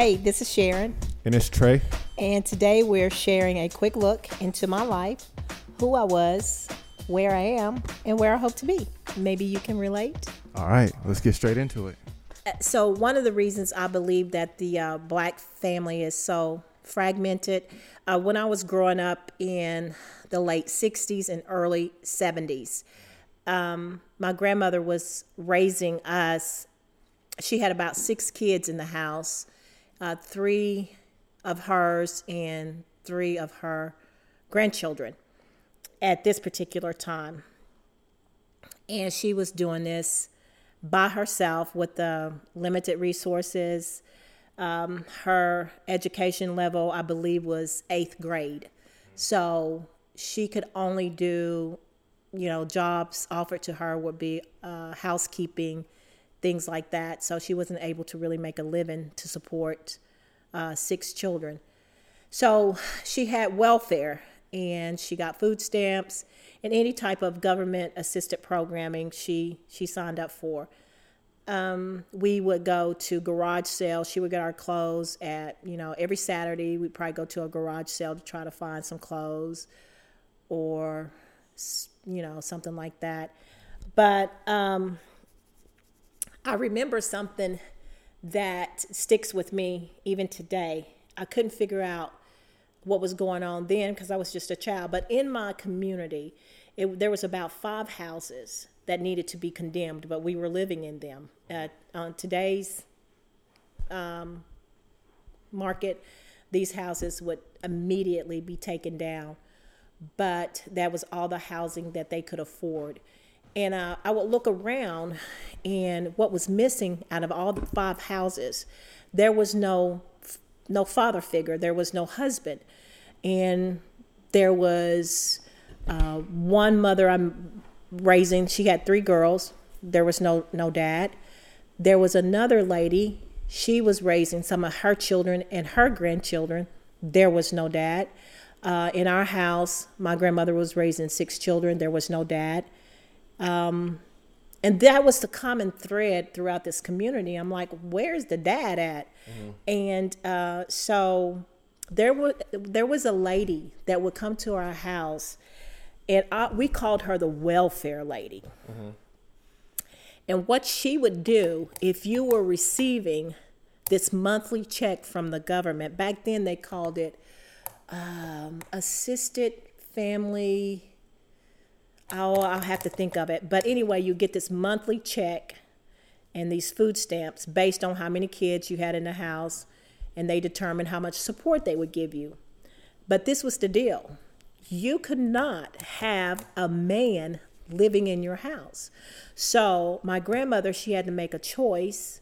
Hey, this is Sharon, And it's Tre. and today we're sharing a quick look into my life, who I was, where I am, and where I hope to be. Maybe you can relate. All right, let's get straight into it. So, one of the reasons I believe that the uh, black family is so fragmented, uh, when I was growing up in the late 60s and early 70s, um, my grandmother was raising us. She had about six kids in the house, uh, three of hers and three of her grandchildren at this particular time. And she was doing this by herself with the limited resources. Um, her education level, I believe, was eighth grade. So she could only do, you know, jobs offered to her would be uh, housekeeping, things like that. So she wasn't able to really make a living to support uh, six children. So she had welfare and she got food stamps and any type of government assisted programming she she signed up for. Um, we would go to garage sales. She would get our clothes at you know every Saturday. We'd probably go to a garage sale to try to find some clothes or you know something like that. But um, I remember something that sticks with me even today. I couldn't figure out what was going on then because I was just a child. But in my community, it, there was about five houses that needed to be condemned, but we were living in them. Uh, on today's um, market, these houses would immediately be taken down, but that was all the housing that they could afford. And uh, I would look around, and what was missing out of all the five houses, there was no no father figure. There was no husband, and there was uh, one mother I'm raising. She had three girls. There was no no dad. There was another lady. She was raising some of her children and her grandchildren. There was no dad. Uh, in our house, my grandmother was raising six children. There was no dad. Um, and that was the common thread throughout this community. I'm like, where's the dad at? Mm-hmm. And uh, so there was there was a lady that would come to our house, and I, we called her the welfare lady. Mm-hmm. And what she would do if you were receiving this monthly check from the government, back then they called it um, assisted family I'll, I'll have to think of it. But anyway, you get this monthly check and these food stamps based on how many kids you had in the house, and they determine how much support they would give you. But this was the deal you could not have a man living in your house. So, my grandmother, she had to make a choice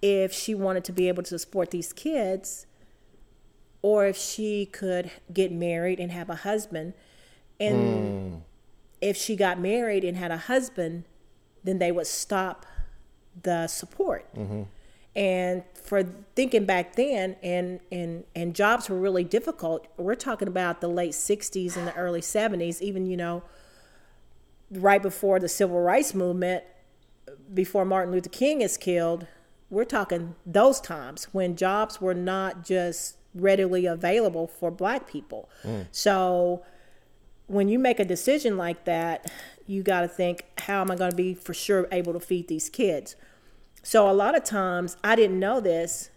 if she wanted to be able to support these kids or if she could get married and have a husband and mm. if she got married and had a husband, then they would stop the support. Mm-hmm. And for thinking back then, and, and, and jobs were really difficult. We're talking about the late 60s and the early 70s, even, you know, right before the civil rights movement, before Martin Luther King is killed. We're talking those times when jobs were not just readily available for black people. Mm. So when you make a decision like that, you got to think, how am I going to be for sure able to feed these kids? So a lot of times, I didn't know this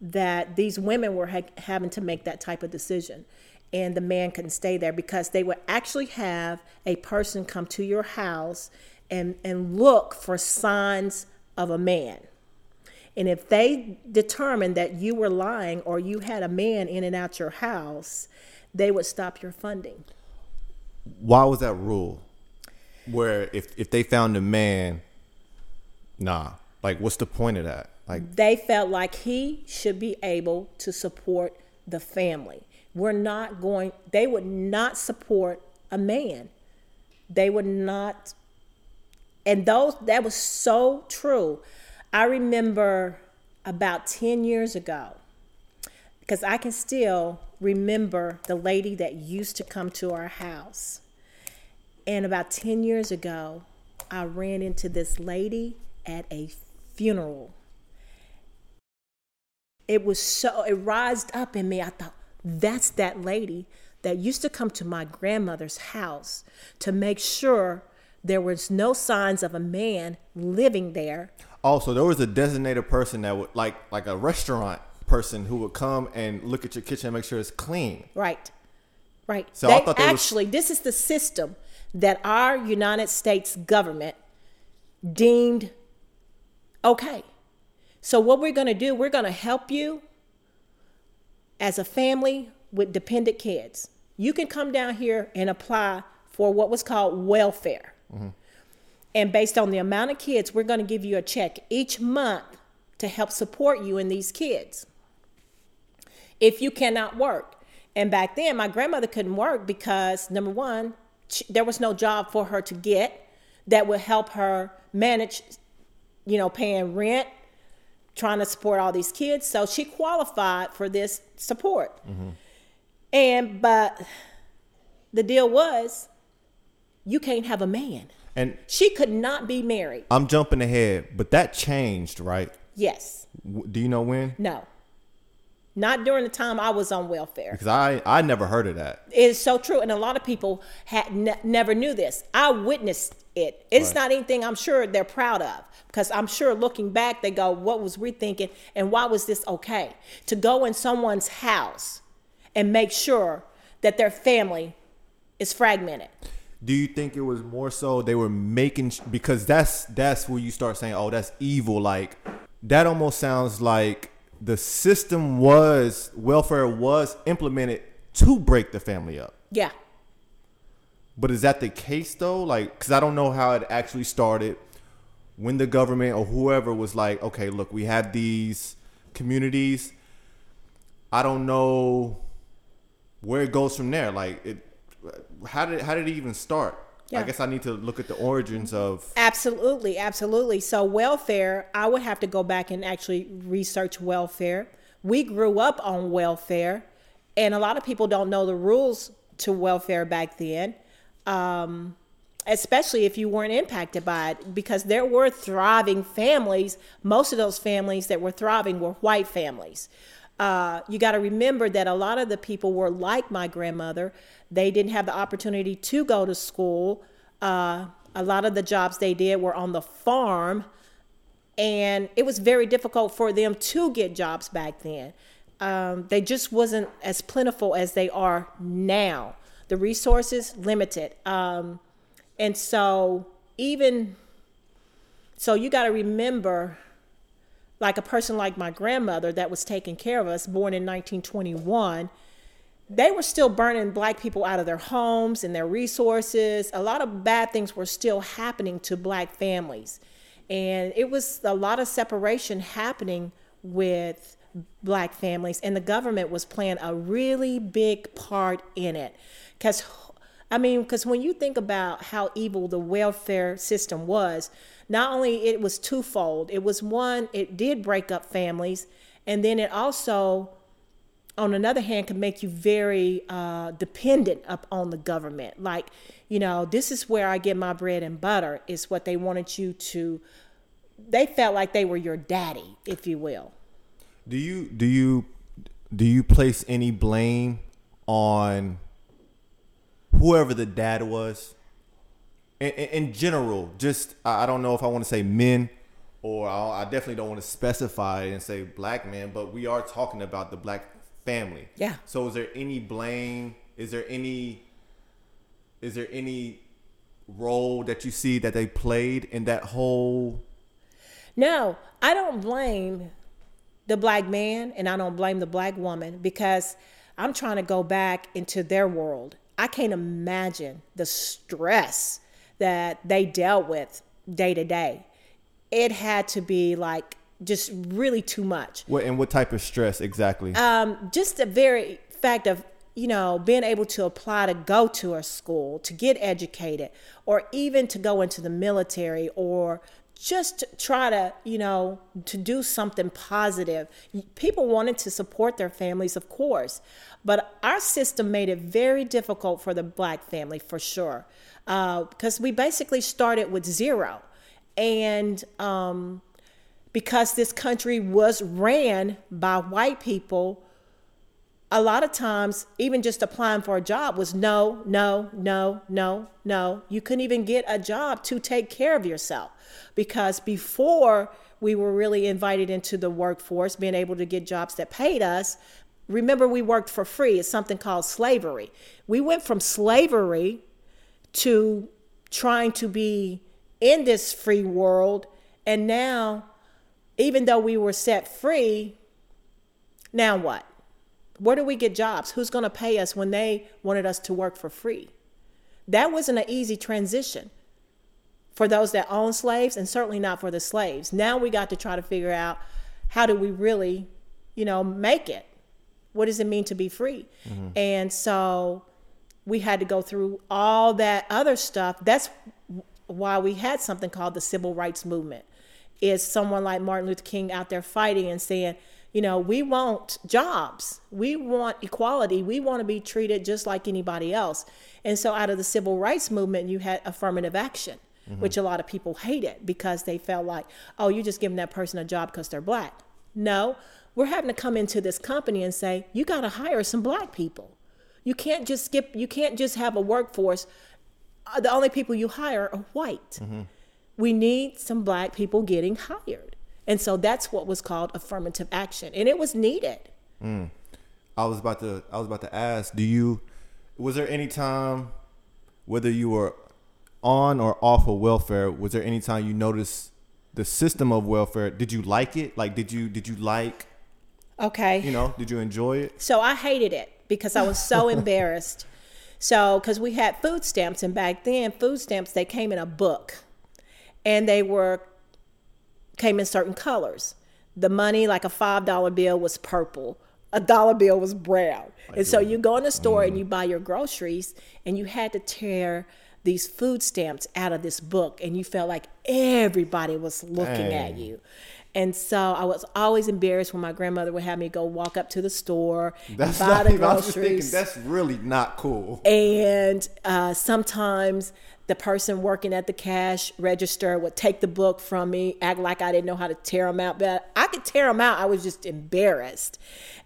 that these women were ha- having to make that type of decision and the man couldn't stay there because they would actually have a person come to your house and, and look for signs of a man. And if they determined that you were lying or you had a man in and out your house, they would stop your funding why was that rule? Where if if they found a man, nah. Like, what's the point of that? Like, they felt like he should be able to support the family. We're not going. They would not support a man. They would not. And those that was so true. I remember about 10 years ago, because I can still remember the lady that used to come to our house. And about 10 years ago, I ran into this lady at a funeral. it was so it rised up in me. I thought that's that lady that used to come to my grandmother's house to make sure there was no signs of a man living there. Oh, also, there was a designated person that would like like a restaurant person who would come and look at your kitchen and make sure it's clean. Right. Right. So they I thought they was- actually this is the system that our United States government deemed okay. So what we're going to do, we're going to help you as a family with dependent kids. You can come down here and apply for what was called welfare. Mm-hmm. And based on the amount of kids, we're going to give you a check each month to help support you and these kids if you cannot work. And back then, my grandmother couldn't work because number one, sh- there was no job for her to get that would help her manage, you know, paying rent, trying to support all these kids. So she qualified for this support. Mm-hmm. And, but the deal was, you can't have a man. And She could not be married. I'm jumping ahead, but that changed, right? Yes. Do you know when? No. Not during the time I was on welfare. Because I I never heard of that. It is so true, and a lot of people had ne- never knew this. I witnessed it. It's Right. not anything I'm sure they're proud of because I'm sure looking back, they go, "What was we thinking, and why was this okay?" To go in someone's house and make sure that their family is fragmented. Do you think it was more so they were making because that's that's where you start saying, "Oh, that's evil." Like that almost sounds like the system was welfare was implemented to break the family up. Yeah, But is that the case though? Like, because I don't know how it actually started. When the government or whoever was like, okay, look, we have these communities. I don't know where it goes from there. Like, it, how did how did it even start? I guess I need to look at the origins of. Absolutely, absolutely. So welfare, I would have to go back and actually research welfare. We grew up on welfare, and a lot of people don't know the rules to welfare back then, um, especially if you weren't impacted by it, because there were thriving families. Most of those families that were thriving were white families. Uh, you got to remember that a lot of the people were like my grandmother. They didn't have the opportunity to go to school. Uh, a lot of the jobs they did were on the farm, and it was very difficult for them to get jobs back then. Um, they just wasn't as plentiful as they are now. The resources limited, um, and so even so, you got to remember like a person like my grandmother that was taking care of us, born in 1921, they were still burning black people out of their homes and their resources. A lot of bad things were still happening to black families. And it was a lot of separation happening with black families, and the government was playing a really big part in it. Because I mean, because when you think about how evil the welfare system was, not only it was twofold. It was one, it did break up families, and then it also, on another hand, could make you very uh, dependent upon the government. Like, you know, this is where I get my bread and butter. Is what they wanted you to. They felt like they were your daddy, if you will. Do you do you do you place any blame on whoever the dad was? In, in, general, just I don't know if I want to say men, or I, I definitely don't want to specify and say black men, but we are talking about the black family. Yeah. So is there any blame? Is there any? Is there any role that you see that they played in that whole? No, I don't blame the black man and I don't blame the black woman because I'm trying to go back into their world. I can't imagine the stress that they dealt with day to day. It had to be like just really too much. What and what type of stress exactly? Um, just the very fact of you know being able to apply to go to a school to get educated or even to go into the military or just to try to you know to do something positive people wanted to support their families of course but our system made it very difficult for the black family for sure because we basically started with zero and um, because this country was ran by white people, a lot of times, even just applying for a job was no, no, no, no, no. You couldn't even get a job to take care of yourself because before we were really invited into the workforce, being able to get jobs that paid us, remember we worked for free. It's something called slavery. We went from slavery to trying to be in this free world. And now, even though we were set free, now what? Where do we get jobs? Who's going to pay us when they wanted us to work for free? That wasn't an easy transition for those that own slaves and certainly not for the slaves. Now we got to try to figure out how do we really, you know, make it? What does it mean to be free? Mm-hmm. And so we had to go through all that other stuff. That's why we had something called the civil rights movement. Is someone like Martin Luther King out there fighting and saying, you know, we want jobs. We want equality. We want to be treated just like anybody else. And so out of the civil rights movement, you had affirmative action, mm-hmm. which a lot of people hated because they felt like, oh, you're just giving that person a job because they're black. No, we're having to come into this company and say, you got to hire some black people. You can't just skip, you can't just have a workforce. Uh, the only people you hire are white. Mm-hmm. We need some black people getting hired. And so that's what was called affirmative action. And it was needed. Mm. I was about to I was about to ask, do you was there any time whether you were on or off of welfare, was there any time you noticed the system of welfare? Did you like it? Like did you did you like Okay. You know, did you enjoy it? So I hated it because I was so embarrassed. So, because we had food stamps, and back then, food stamps they came in a book, and they were came in certain colors. The money, like a five dollar bill, was purple. A dollar bill was brown. and so you go in the store mm. and you buy your groceries, and you had to tear these food stamps out of this book, and you felt like everybody was looking Dang. at you. And so I was always embarrassed when my grandmother would have me go walk up to the store that's and buy the groceries. Thinking, that's really not cool. And uh, sometimes the person working at the cash register would take the book from me, act like I didn't know how to tear them out. But I could tear them out. I was just embarrassed.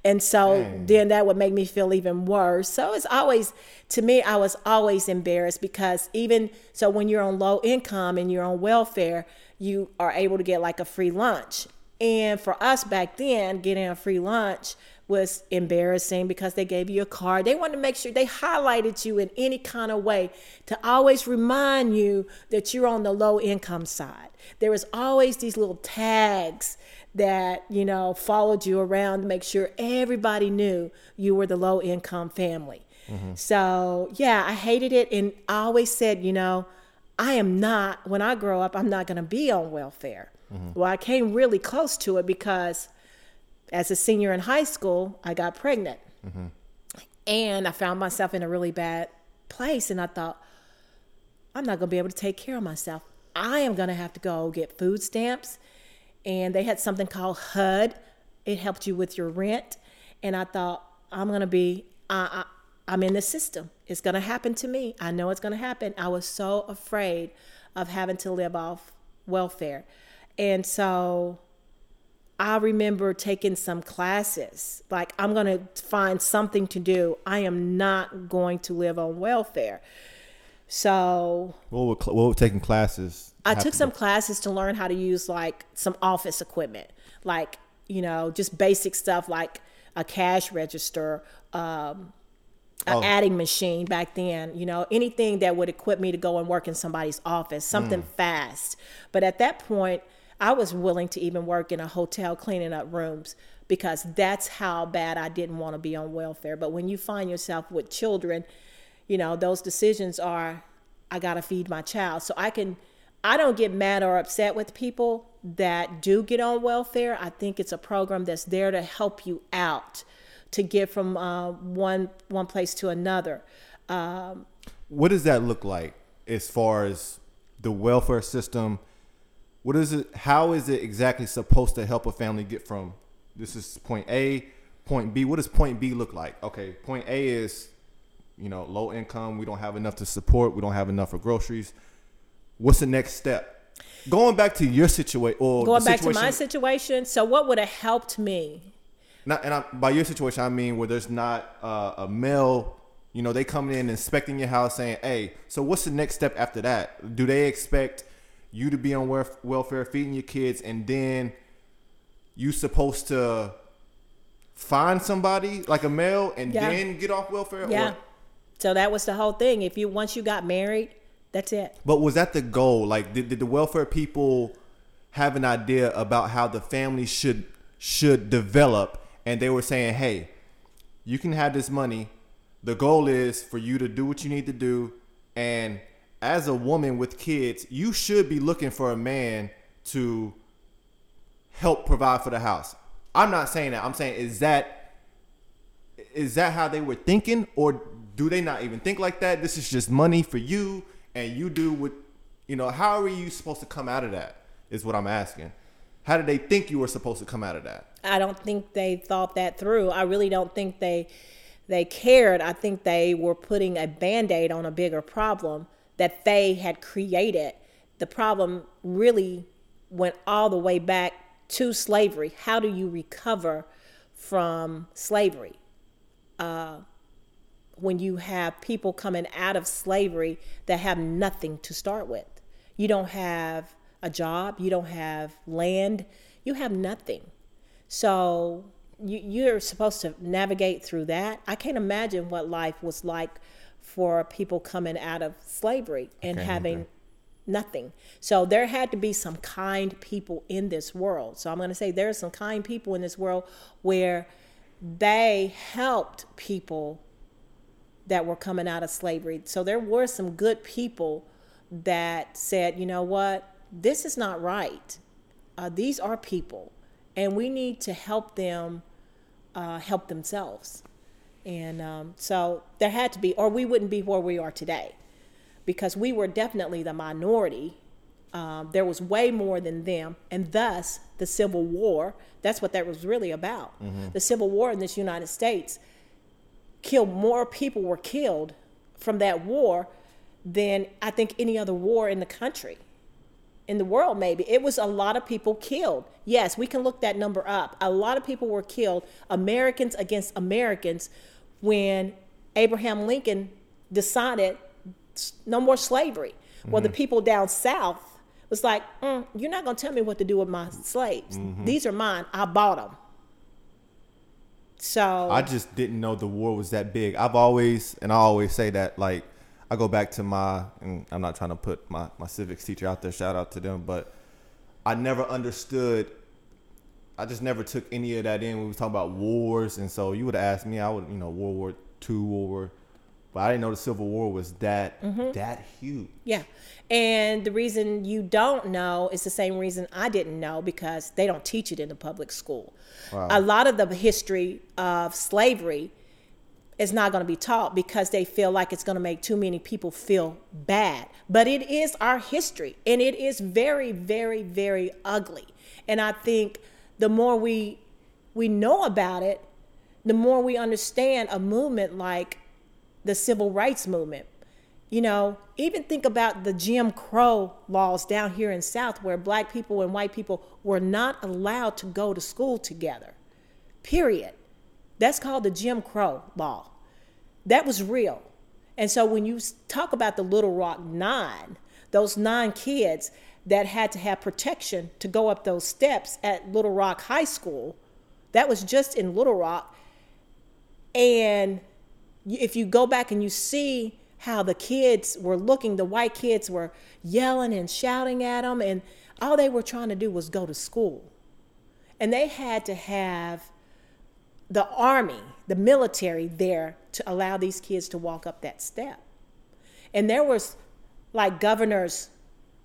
And so Dang. then that would make me feel even worse. So it's always, to me, I was always embarrassed because even so, when you're on low income and you're on welfare, you are able to get like a free lunch. And for us back then, getting a free lunch was embarrassing because they gave you a card. They wanted to make sure they highlighted you in any kind of way to always remind you that you're on the low income side. There was always these little tags that, you know, followed you around to make sure everybody knew you were the low income family. Mm-hmm. So, yeah, I hated it. And I always said, you know, I am not, when I grow up, I'm not going to be on welfare. Mm-hmm. Well, I came really close to it because as a senior in high school, I got pregnant. Mm-hmm. And I found myself in a really bad place. And I thought, I'm not going to be able to take care of myself. I am going to have to go get food stamps. And they had something called HUD, it helped you with your rent. And I thought, I'm going to be, uh, I'm in the system. It's going to happen to me. I know it's going to happen. I was so afraid of having to live off welfare. And so I remember taking some classes. Like, I'm going to find something to do. I am not going to live on welfare. So, what were, what were taking classes? I took some classes to learn how to use like some office equipment, like, you know, just basic stuff like a cash register, um, an oh. adding machine back then, you know, anything that would equip me to go and work in somebody's office, something mm. fast. But at that point, I was willing to even work in a hotel cleaning up rooms because that's how bad I didn't want to be on welfare. But when you find yourself with children, you know, those decisions are I got to feed my child. So I can I don't get mad or upset with people that do get on welfare. I think it's a program that's there to help you out to get from uh, one one place to another. Um, what does that look like as far as the welfare system? What is it? How is it exactly supposed to help a family get from this is point A, point B? What does point B look like? Okay, point A is you know low income. We don't have enough to support. We don't have enough for groceries. What's the next step? going back to your situation or Going back to my situation- situation, so what would have helped me? Not, and I, by your situation, I mean where there's not uh, a male, you know, they coming in inspecting your house saying, hey, so what's the next step after that? Do they expect you to be on welf- welfare, feeding your kids, and then you supposed to find somebody like a male and Yeah. then get off welfare? Yeah. Or, So that was the whole thing. If you once you got married, that's it. but was that the goal? Like, did, did the welfare people have an idea about how the family should should develop? And they were saying, hey, you can have this money. The goal is for you to do what you need to do. And as a woman with kids, you should be looking for a man to help provide for the house. I'm not saying that. I'm saying is that is that how they were thinking or do they not even think like that? This is just money for you and you do what you know, how are you supposed to come out of that? Is what I'm asking. How did they think you were supposed to come out of that? I don't think they thought that through. I really don't think they they cared. I think they were putting a band-aid on a bigger problem that they had created. The problem really went all the way back to slavery. How do you recover from slavery? Uh, when you have people coming out of slavery that have nothing to start with. You don't have a job, you don't have land, you have nothing. So you, you're supposed to navigate through that. I can't imagine what life was like for people coming out of slavery and Okay, having okay. nothing. So there had to be some kind people in this world. So I'm going to say there are some kind people in this world where they helped people that were coming out of slavery. So there were some good people that said, you know what, this is not right. Uh, these are people, and we need to help them uh, help themselves. And um, so there had to be, or we wouldn't be where we are today, because we were definitely the minority. Um, there was way more than them, and thus the Civil War. That's what that was really about. The Civil War in this United States killed more people were killed from that war than I think any other war in the country, in the world, maybe. It was a lot of people killed. Yes, we can look that number up. A lot of people were killed, Americans against Americans, when Abraham Lincoln decided no more slavery. Well, the people down south was like, mm, you're not going to tell me what to do with my slaves. These are mine. I bought them. So I just didn't know the war was that big. I've always, and I always say that, like, I go back to my, and I'm not trying to put my, my civics teacher out there, shout out to them, but I never understood, I just never took any of that in we was talking about wars. And so you would have asked me, I would, you know, World War II, World War, but I didn't know the Civil War was that, mm-hmm. that huge. Yeah. And the reason you don't know is the same reason I didn't know because they don't teach it in the public school. Wow. A lot of the history of slavery is not going to be taught because they feel like it's going to make too many people feel bad. But it is our history and it is very very very ugly. And I think the more we we know about it, the more we understand a movement like the civil rights movement. You know, even think about the Jim Crow laws down here in South where black people and white people were not allowed to go to school together. Period. That's called the Jim Crow law. That was real. And so when you talk about the Little Rock Nine, those nine kids that had to have protection to go up those steps at Little Rock High School, that was just in Little Rock. And if you go back and you see how the kids were looking, the white kids were yelling and shouting at them, and all they were trying to do was go to school. And they had to have the army, the military there to allow these kids to walk up that step. And there was like governors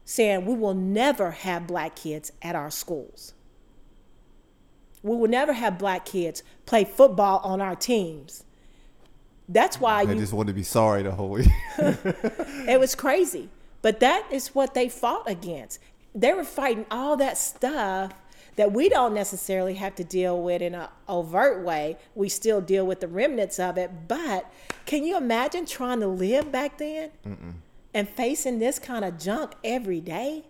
saying, we will never have black kids at our schools. We will never have black kids play football on our teams. That's why I you just want to be sorry the whole week. it was crazy. But that is what they fought against. They were fighting all that stuff that we don't necessarily have to deal with in an overt way. We still deal with the remnants of it. But can you imagine trying to live back then and facing this kind of junk every day?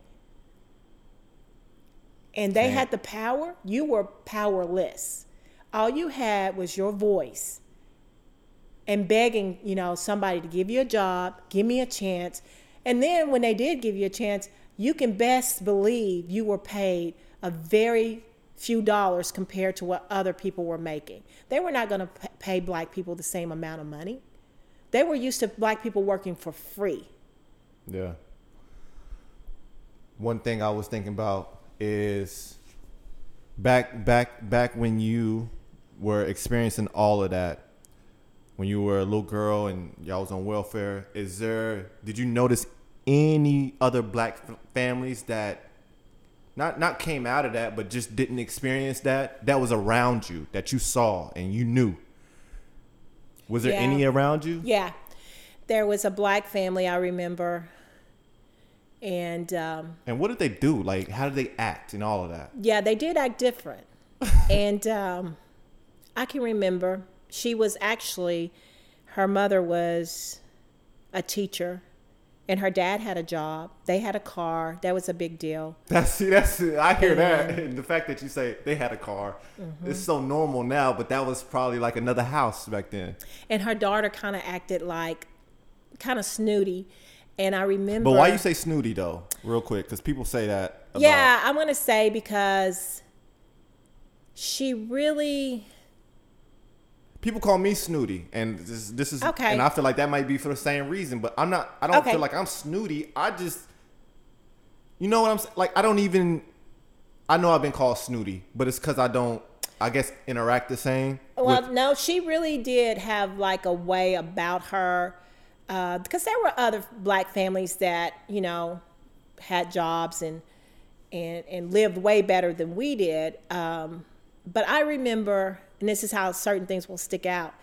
and they Can't. had the power, you were powerless. All you had was your voice and begging, you know, somebody to give you a job, give me a chance. And then when they did give you a chance, you can best believe you were paid a very few dollars compared to what other people were making. They were not going to pay black people the same amount of money. They were used to black people working for free. Yeah. One thing I was thinking about is back back back when you were experiencing all of that when you were a little girl and y'all was on welfare is there did you notice any other black families that not not came out of that but just didn't experience that that was around you that you saw and you knew was there Yeah. any around you Yeah. There was a black family I remember. And um, and what did they do like how did they act and all of that yeah, they did act different. and um, I can remember she was actually, her mother was a teacher, and her dad had a job. They had a car. That was a big deal. That's see, that's I hear that. And the fact that you say they had a car, Mm-hmm. it's so normal now, but that was probably like another house back then. And her daughter kind of acted like, kind of snooty. And I remember. But why you say snooty though, real quick? Because people say that. About, Yeah, I'm gonna say because she really People call me snooty, and this, this is Okay. and I feel like that might be for the same reason. But I'm not. I don't Okay. feel like I'm snooty. I just, you know what I'm? Like I don't even. I know I've been called snooty, but it's because I don't. I guess interact the same. well with- no she really did have like a way about her uh, because there were other black families that you know had jobs and and and lived way better than we did um, but i remember and this is how certain things will stick out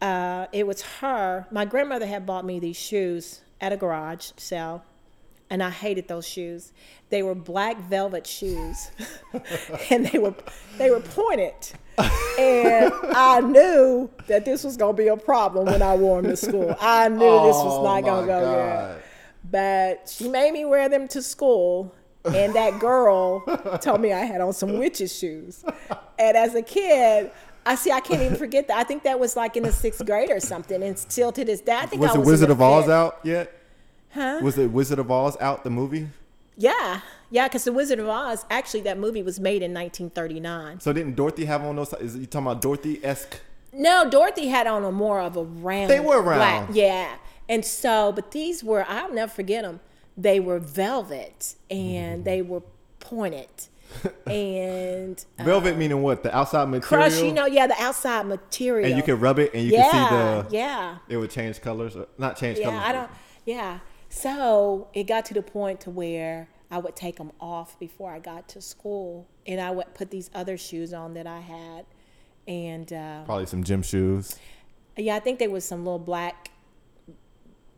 uh, it was her my grandmother had bought me these shoes at a garage sale and I hated those shoes. They were black velvet shoes, and they were they were pointed, and I knew that this was gonna be a problem when I wore them to school. I knew this was Oh, not gonna go God. good. But she made me wear them to school, and that girl told me I had on some witches shoes. And as a kid. I see. I can't even forget that. I think that was like in the sixth grade or something, and still to this day, I think was I the was Wizard of Oz out yet? Huh? Was the Wizard of Oz out the movie? Yeah, yeah, because The Wizard of Oz, actually, that movie was made in 1939. So didn't Dorothy have on those? Is you talking about Dorothy esque? No, Dorothy had on a more of a round. They were black- round. yeah. And so, but these were, I'll never forget them. They were velvet and mm-hmm. they were pointed. and Velvet meaning what? The outside material. crush, you know, yeah, the outside material. and you can rub it, and you yeah, can see the. yeah. It would change colors, not change colors. Yeah, colors. I don't. Yeah. So it got to the point to where I would take them off before I got to school, and I would put these other shoes on that I had, and uh, Probably some gym shoes. yeah, I think there was some little black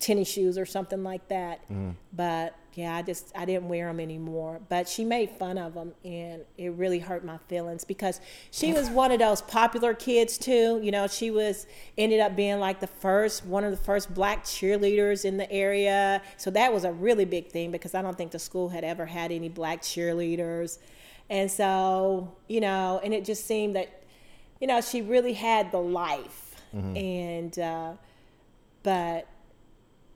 tennis shoes or something like that. But yeah, I just I didn't wear them anymore. But she made fun of them, and it really hurt my feelings because she was one of those popular kids too. You know, she was ended up being like the first one of the first black cheerleaders in the area. So that was a really big thing because I don't think the school had ever had any black cheerleaders. And so, you know, and it just seemed that, you know, she really had the life. And, uh, but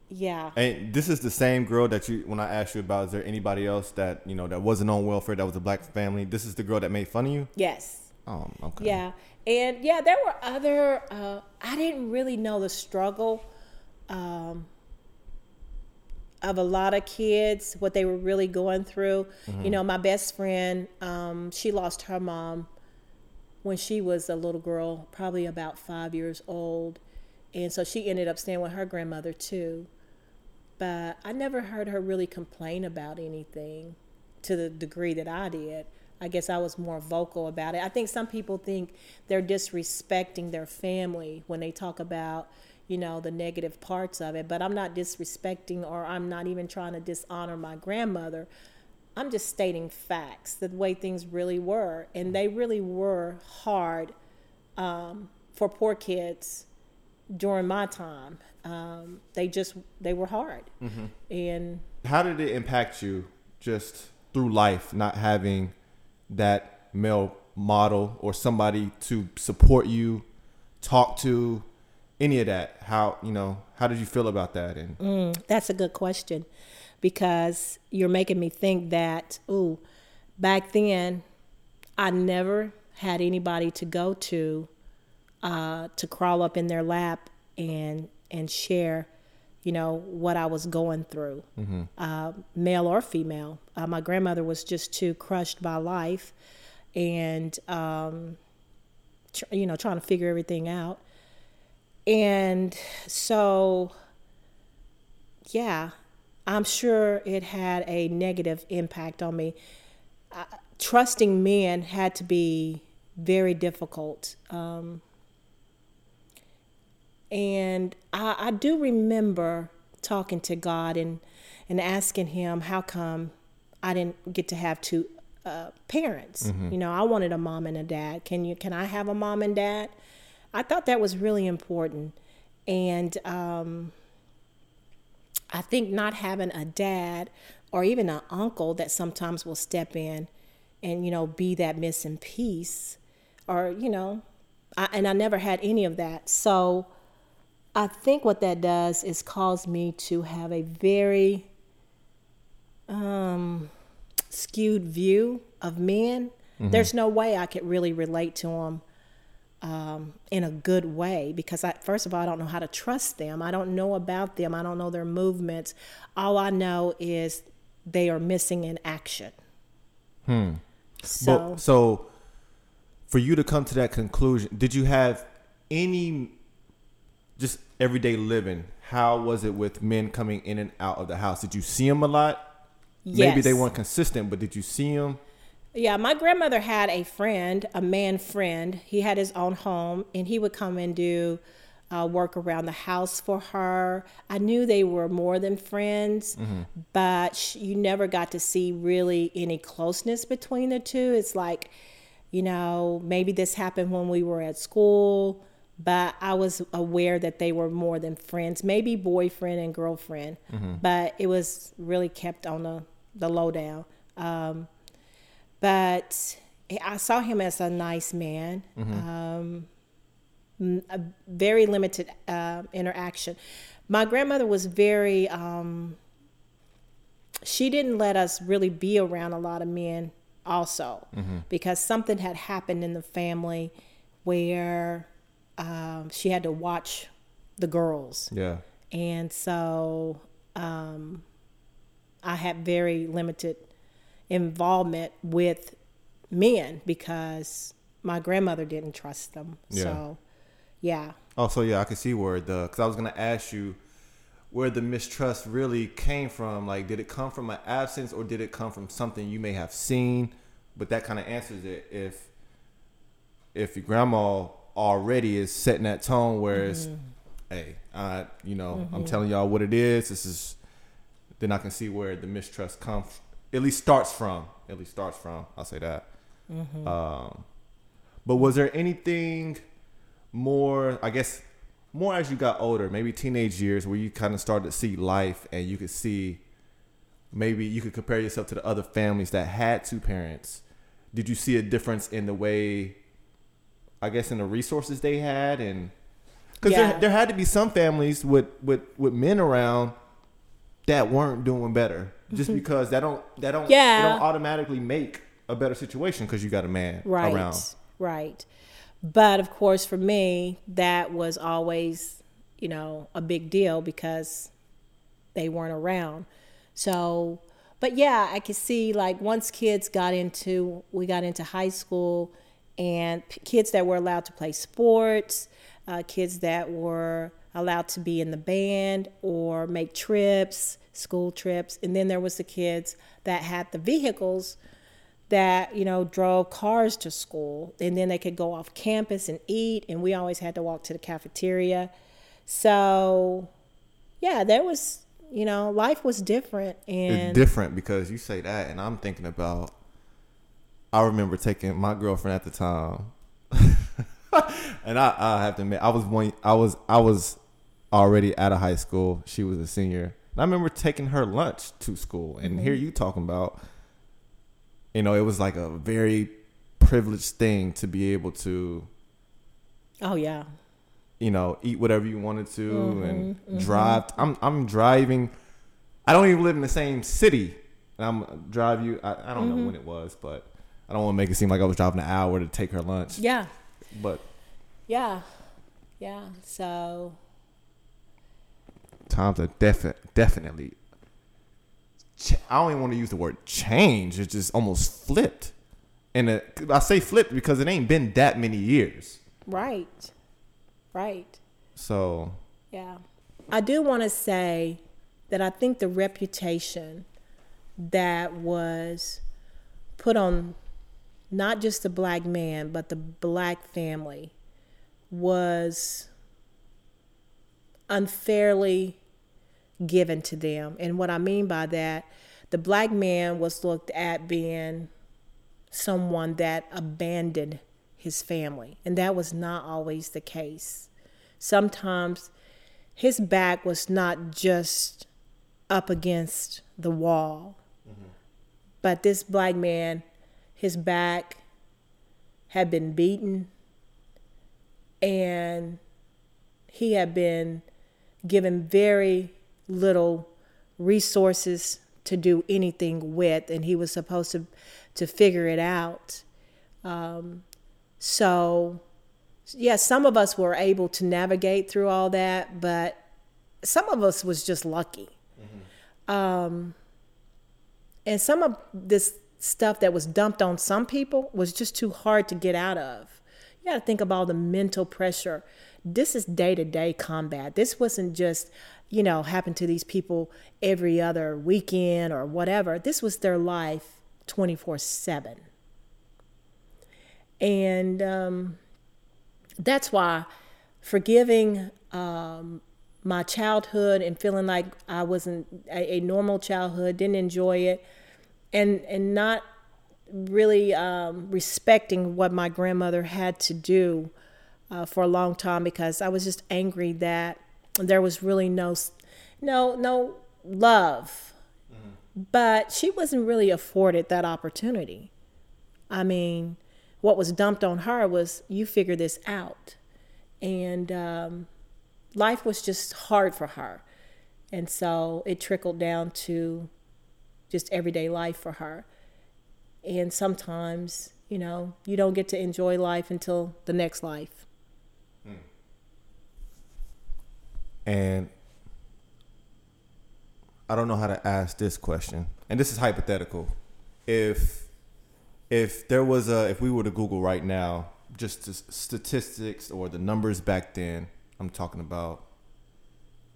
yeah. And this is the same girl that you when I asked you about. Is there anybody else that you know that wasn't on welfare that was a black family? This is the girl that made fun of you. Yes. Oh, okay. Yeah. And yeah, there were other, uh, I didn't really know the struggle um, of a lot of kids, what they were really going through. You know, my best friend, um, she lost her mom when she was a little girl, probably about five years old. And so she ended up staying with her grandmother too. But I never heard her really complain about anything to the degree that I did. I guess I was more vocal about it. I think some people think they're disrespecting their family when they talk about, you know, the negative parts of it. But I'm not disrespecting or I'm not even trying to dishonor my grandmother. I'm just stating facts, the way things really were. And they really were hard um, for poor kids during my time. Um, they just, they were hard. And How did it impact you just through life, not having that male model or somebody to support you, talk to, any of that? How you know? How did you feel about that? And mm, that's a good question because you're making me think that ooh, back then I never had anybody to go to uh, to crawl up in their lap and and share you know what I was going through, mm-hmm. uh, male or female. Uh, my grandmother was just too crushed by life, and um, tr- you know trying to figure everything out. And so, yeah, I'm sure it had a negative impact on me. Uh, trusting men had to be very difficult. Um, and I, I do remember talking to God and, and asking Him, how come I didn't get to have two uh, parents? Mm-hmm. You know, I wanted a mom and a dad. Can you? Can I have a mom and dad? I thought that was really important, and um, I think not having a dad or even an uncle that sometimes will step in and you know be that missing piece, or you know, I, and I never had any of that. So I think what that does is cause me to have a very um, skewed view of men. Mm-hmm. There's no way I could really relate to them um, in a good way because I, first of all, I don't know how to trust them. I don't know about them. I don't know their movements. All I know is they are missing in action. Hmm. So, but, so for you to come to that conclusion, did you have any just everyday living, how was it with men coming in and out of the house? Did you see them a lot? Yes. Maybe they weren't consistent, but did you see them? Yeah, my grandmother had a friend, a man friend. He had his own home, and he would come and do uh, work around the house for her. I knew they were more than friends, mm-hmm. but she, you never got to see really any closeness between the two. It's like, you know, maybe this happened when we were at school but I was aware that they were more than friends, maybe boyfriend and girlfriend, mm-hmm. but it was really kept on the, the lowdown. Um, but I saw him as a nice man, mm-hmm. um, a very limited uh, interaction. My grandmother was very, um, she didn't let us really be around a lot of men also mm-hmm. because something had happened in the family where um, she had to watch the girls. Yeah. And so um, I had very limited involvement with men because my grandmother didn't trust them. Yeah. So, yeah. Oh, so yeah, I can see where the because I was gonna ask you where the mistrust really came from. Like, did it come from an absence or did it come from something you may have seen? But that kind of answers it. If if your grandma already is setting that tone where it's, mm-hmm. hey, I, you know, mm-hmm. I'm telling y'all what it is. This is, then I can see where the mistrust comes, at least starts from. At least starts from. I'll say that. Mm-hmm. Um, but was there anything more? I guess more as you got older, maybe teenage years, where you kind of started to see life and you could see. Maybe you could compare yourself to the other families that had two parents. Did you see a difference in the way I guess in the resources they had and because yeah. there, there had to be some families with with with men around that weren't doing better just mm-hmm. because that don't that don't yeah. don't automatically make a better situation because you got a man right, around right but of course for me that was always you know a big deal because they weren't around so but yeah i could see like once kids got into we got into high school and p- kids that were allowed to play sports, uh, kids that were allowed to be in the band or make trips, school trips, and then there was the kids that had the vehicles that you know drove cars to school. And then they could go off campus and eat and we always had to walk to the cafeteria. So yeah there was you know life was different and it's different because you say that and i'm thinking about I remember taking my girlfriend at the time, and I, I have to admit, I was one. I was I was already out of high school. She was a senior. And I remember taking her lunch to school, and mm-hmm. here you talking about you know, it was like a very privileged thing to be able to, Oh yeah. you know, eat whatever you wanted to Mm-hmm, and drive. I'm I'm driving. I don't even live in the same city. And I'm drive you. I, I don't Mm-hmm. know when it was, but I don't want to make it seem like I was driving an hour to take her lunch. Yeah. But Yeah. Yeah. So times are defi- definitely. ch- I don't even want to use the word change. It's just almost flipped, and I say flipped because it ain't been that many years. right. Right. So Yeah. I do want to say that I think the reputation that was put on not just the black man, but the black family was unfairly given to them. And what I mean by that, the black man was looked at being someone that abandoned his family. And that was not always the case. Sometimes his back was not just up against the wall, mm-hmm. but this black man, his back had been beaten and he had been given very little resources to do anything with and he was supposed to to figure it out. Um, so yeah some of us were able to navigate through all that but some of us was just lucky. Um, and some of this stuff that was dumped on some people was just too hard to get out of. You got to think about the mental pressure. This is day-to-day combat. This wasn't just you know happen to these people every other weekend or whatever. This was their life 24-7 and um, that's why forgiving um, my childhood and feeling like I wasn't a, a normal childhood, didn't enjoy it, and and not really um, respecting what my grandmother had to do uh, for a long time because I was just angry that there was really no no no love, but she wasn't really afforded that opportunity. I mean, what was dumped on her was you figure this out, and um, life was just hard for her, and so it trickled down to just everyday life for her. And sometimes, you know, you don't get to enjoy life until the next life. Hmm. and I don't know how to ask this question, and this is hypothetical. If if there was a if we were to Google right now just the statistics or the numbers back then, I'm talking about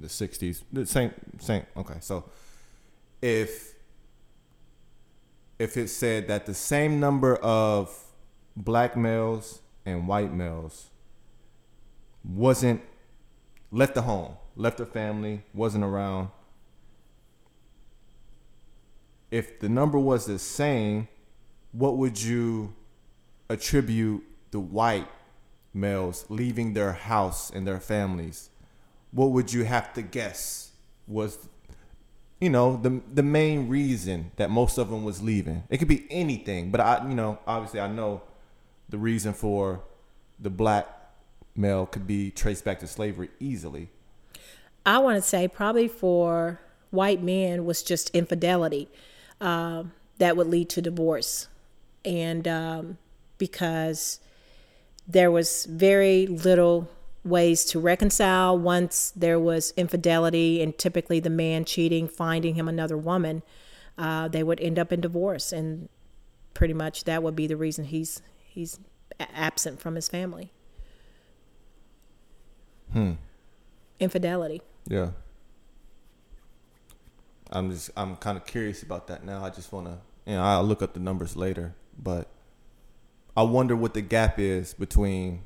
the 60s, the same same. Okay, so if if it said that the same number of black males and white males wasn't left the home, left the family, wasn't around. If the number was the same, what would you attribute the white males leaving their house and their families? What would you have to guess was you know the the main reason that most of them was leaving? It could be anything, but I you know obviously I know the reason for the black male could be traced back to slavery easily. I want to say probably for white men was just infidelity um, that would lead to divorce, and um, because there was very little ways to reconcile once there was infidelity and typically the man cheating finding him another woman uh, they would end up in divorce and pretty much that would be the reason he's he's absent from his family Hmm. infidelity Yeah. I'm just I'm kind of curious about that now. I just want to you know, I'll look up the numbers later, but I wonder what the gap is between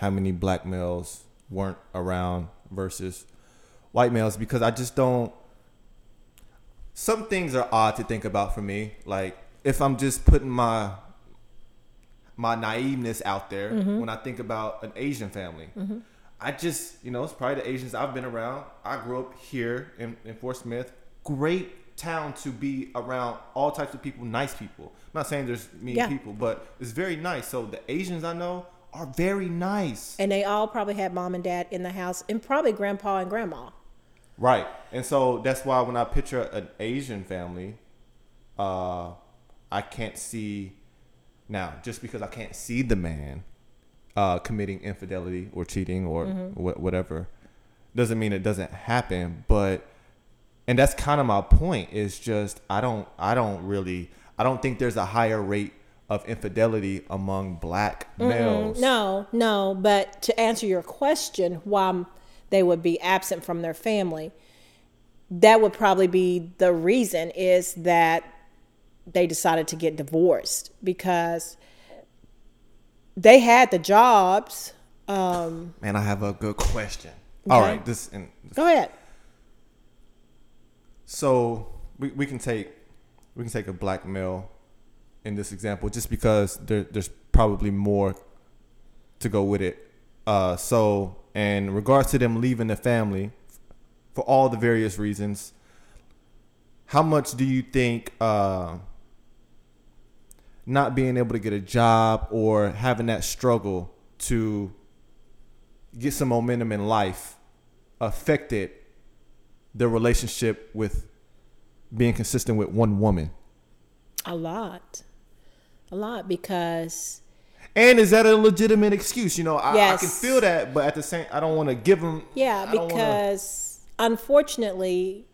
how many black males weren't around versus white males because I just don't some things are odd to think about for me. Like if I'm just putting my my naiveness out there mm-hmm. when I think about an Asian family. Mm-hmm. I just, you know, it's probably the Asians I've been around. I grew up here in, in Fort Smith. Great town to be around all types of people, nice people. I'm not saying there's mean Yeah. people, but it's very nice. So the Asians I know are very nice. And they all probably had mom and dad in the house, and probably grandpa and grandma. Right. And so that's why when I picture an Asian family, uh, I can't see now just because I can't see the man uh, committing infidelity or cheating or wha- whatever doesn't mean it doesn't happen. But and that's kind of my point is just I don't I don't really I don't think there's a higher rate of infidelity among black males. No, no, but to answer your question, why they would be absent from their family, that would probably be the reason is that they decided to get divorced because they had the jobs. Um, Man, I have a good question. All Okay. right, this and go ahead. So we, we can take we can take a black male in this example just because there, there's probably more to go with it. Uh, so in regards to them leaving the family for all the various reasons, how much do you think uh, not being able to get a job or having that struggle to get some momentum in life affected their relationship with being consistent with one woman? A lot, a lot because And is that a legitimate excuse? You know, I, I can feel that, but at the same, I don't want to give them. yeah, I don't wanna- because unfortunately,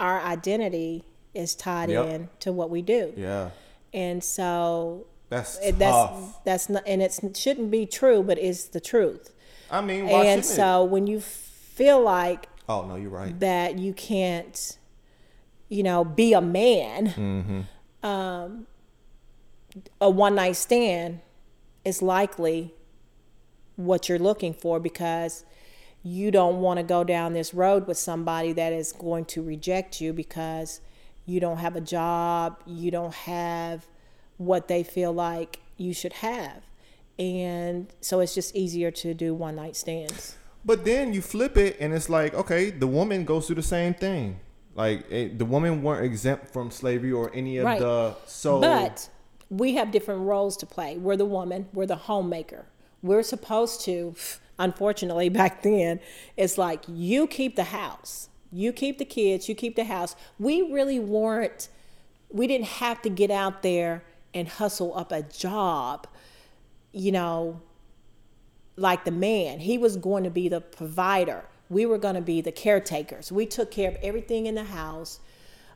our identity is tied Yep. in to what we do, yeah, and so that's It- that's that's not and it shouldn't be true but it's the truth I mean, and so when you feel like? Oh no, you're right. that you can't you know be a man Mm-hmm. um, a one night stand is likely what you're looking for because you don't want to go down this road with somebody that is going to reject you because you don't have a job, you don't have what they feel like you should have. And so it's just easier to do one night stands. But then you flip it, and it's like, okay, the woman goes through the same thing. Like it, the women weren't exempt from slavery or any of Right. the. So, But we have different roles to play. We're the woman, we're the homemaker. We're supposed to, unfortunately, back then, it's like you keep the house, you keep the kids, you keep the house. We really weren't, we didn't have to get out there and hustle up a job, you know, like the man. He was going to be the provider. We were going to be the caretakers. We took care of everything in the house.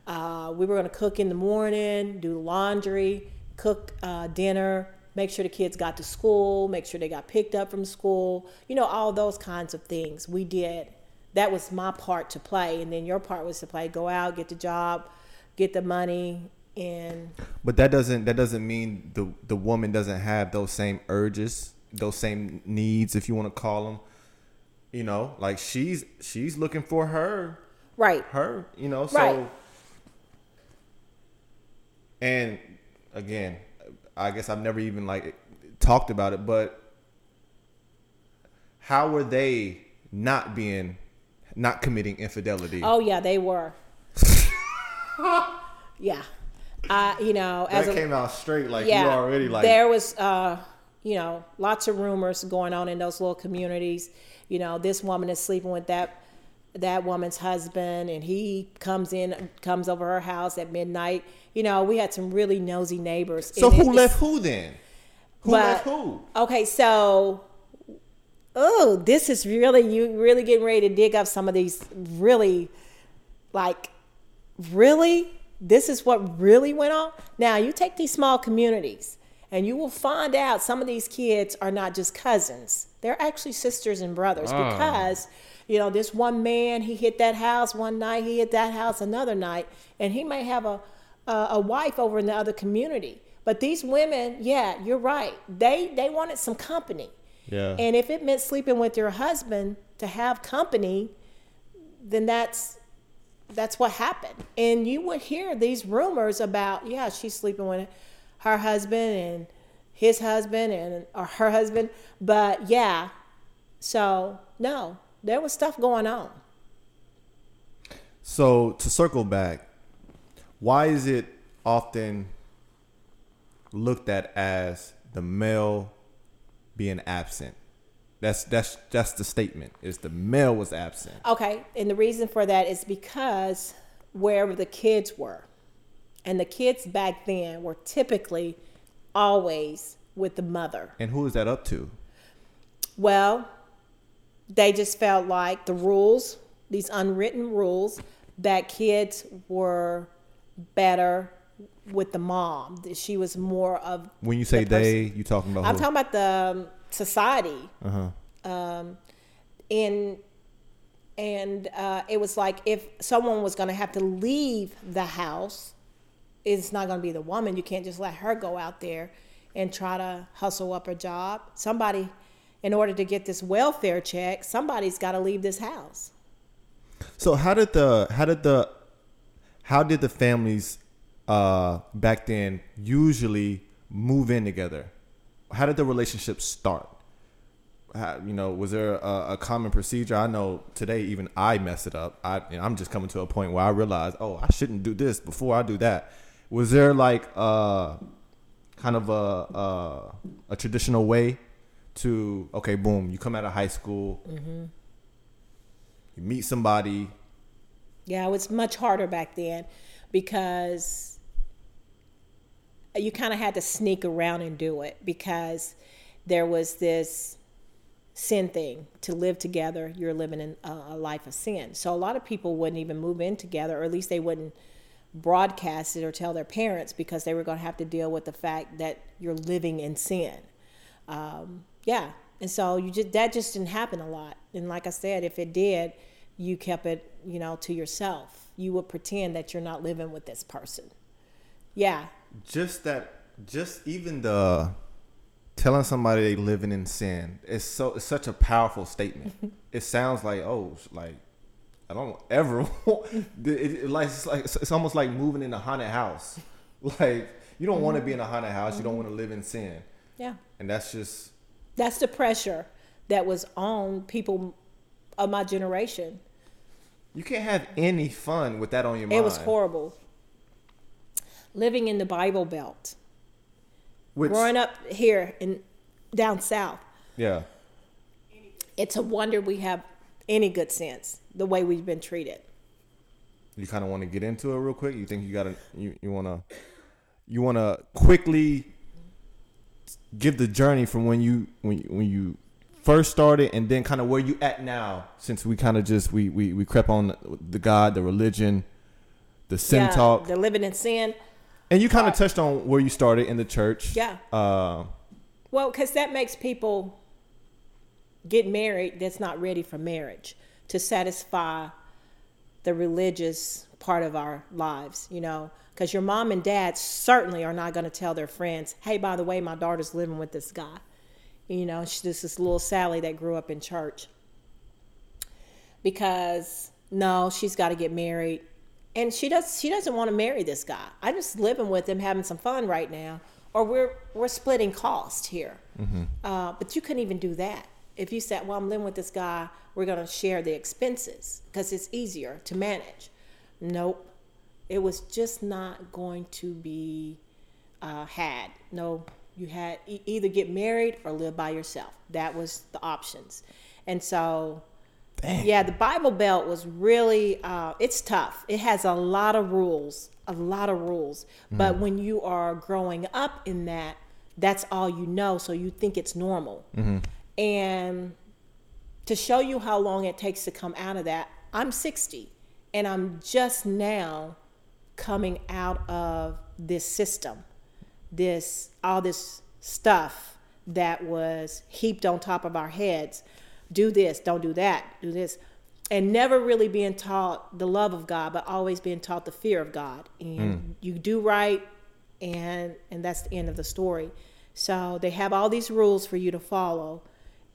Uh, we were going to cook in the morning, do laundry, cook uh, dinner, make sure the kids got to school, make sure they got picked up from school, you know, all those kinds of things. We did. That was my part to play. And then your part was to play go out, get the job, get the money, and but that doesn't that doesn't mean the the woman doesn't have those same urges, those same needs, if you want to call them. You know, like she's she's looking for her right. her, you know. So, Right. and again, I guess I've never even like talked about it, but how were they not being, not committing infidelity? Oh, yeah, they were. yeah. Uh, you know, as that came out straight, like yeah, you already like. there was uh you know lots of rumors going on in those little communities you know this woman is sleeping with that that woman's husband and he comes in comes over her house at midnight you know we had some really nosy neighbors so it- who left who then? Who But- left who? okay so oh this is really you really getting ready to dig up some of these really like really? This is what really went on? Now you take these small communities and you will find out some of these kids are not just cousins. They're actually sisters and brothers ah. because you know this one man he hit that house one night he hit that house another night and he may have a a, a wife over in the other community but these women yeah you're right they they wanted some company Yeah. and if it meant sleeping with your husband to have company, then that's that's what happened. And you would hear these rumors about, yeah, she's sleeping with her husband and his husband and or her husband. But yeah, so no, there was stuff going on. So to circle back, why is it often looked at as the male being absent? That's that's that's the statement. Is the male was absent. Okay, and the reason for that is because wherever the kids were, and the kids back then were typically always with the mother. And who is that up to? Well, they just felt like the rules, these unwritten rules, that kids were better with the mom. She was more of. When you say the they, you talking about I'm who? talking about the um, society. uh-huh. Um, and and uh, it was like if someone was going to have to leave the house, it's not going to be the woman. You can't just let her go out there and try to hustle up a job. Somebody, in order to get this welfare check, somebody's got to leave this house. So how did the how did the how did the families uh back then usually move in together? How did the relationship start? How, you know, was there a, a common procedure? I know today even I mess it up. I you know, I'm just coming to a point where I realize, oh, I shouldn't do this before I do that. Was there like a kind of a a, a traditional way to okay, boom, you come out of high school, you meet somebody, Yeah, it was much harder back then because you kind of had to sneak around and do it because there was this sin thing to live together. You're living in a, life of sin. So a lot of people wouldn't even move in together, or at least they wouldn't broadcast it or tell their parents because they were going to have to deal with the fact that you're living in sin. Um, yeah, and so you just that just didn't happen a lot. And like I said, if it did, you kept it, you know, to yourself. You would pretend that you're not living with this person. Yeah, just that just even the telling somebody they living in sin is so it's such a powerful statement it sounds like oh like i don't ever it, it, like it's like it's almost like moving in a haunted house like you don't want to be in a haunted house you don't mm-hmm. want to live in sin yeah. and that's just That's the pressure that was on people of my generation. You can't have any fun with that on your mind It was horrible. Living in the Bible Belt, Which, growing up here in down south, yeah. It's a wonder we have any good sense the way we've been treated. you kind of want to get into it real quick? You think you gotta you, you want to you want to quickly give the journey from when you when you, when you first started and then kind of where you at now since we kind of just we, we we crept on the god the religion the sin yeah, talk the living in sin. and you kind of touched on where you started in the church Yeah. uh Well, because that makes people get married that's not ready for marriage to satisfy the religious part of our lives, you know. Because your mom and dad certainly are not going to tell their friends, hey, by the way, my daughter's living with this guy. You know, she's just this little Sally that grew up in church. Because no, she's got to get married. And she does. She doesn't want to marry this guy. I'm just living with him, having some fun right now, or we're we're splitting cost here. Uh, but you couldn't even do that. If you said, "Well, I'm living with this guy, we're going to share the expenses because it's easier to manage," nope. It was just not going to be uh, had. No, you had e- either get married or live by yourself. That was the options, and so yeah, the Bible Belt was really uh, it's tough. It has a lot of rules, a lot of rules. But when you are growing up in that, that's all you know, so you think it's normal. And to show you how long it takes to come out of that, I'm 60, and I'm just now coming out of this system, this all this stuff that was heaped on top of our heads. Do this, don't do that, do this. And never really being taught the love of God, but always being taught the fear of God. And hmm. you do right, and and that's the end of the story. So they have all these rules for you to follow,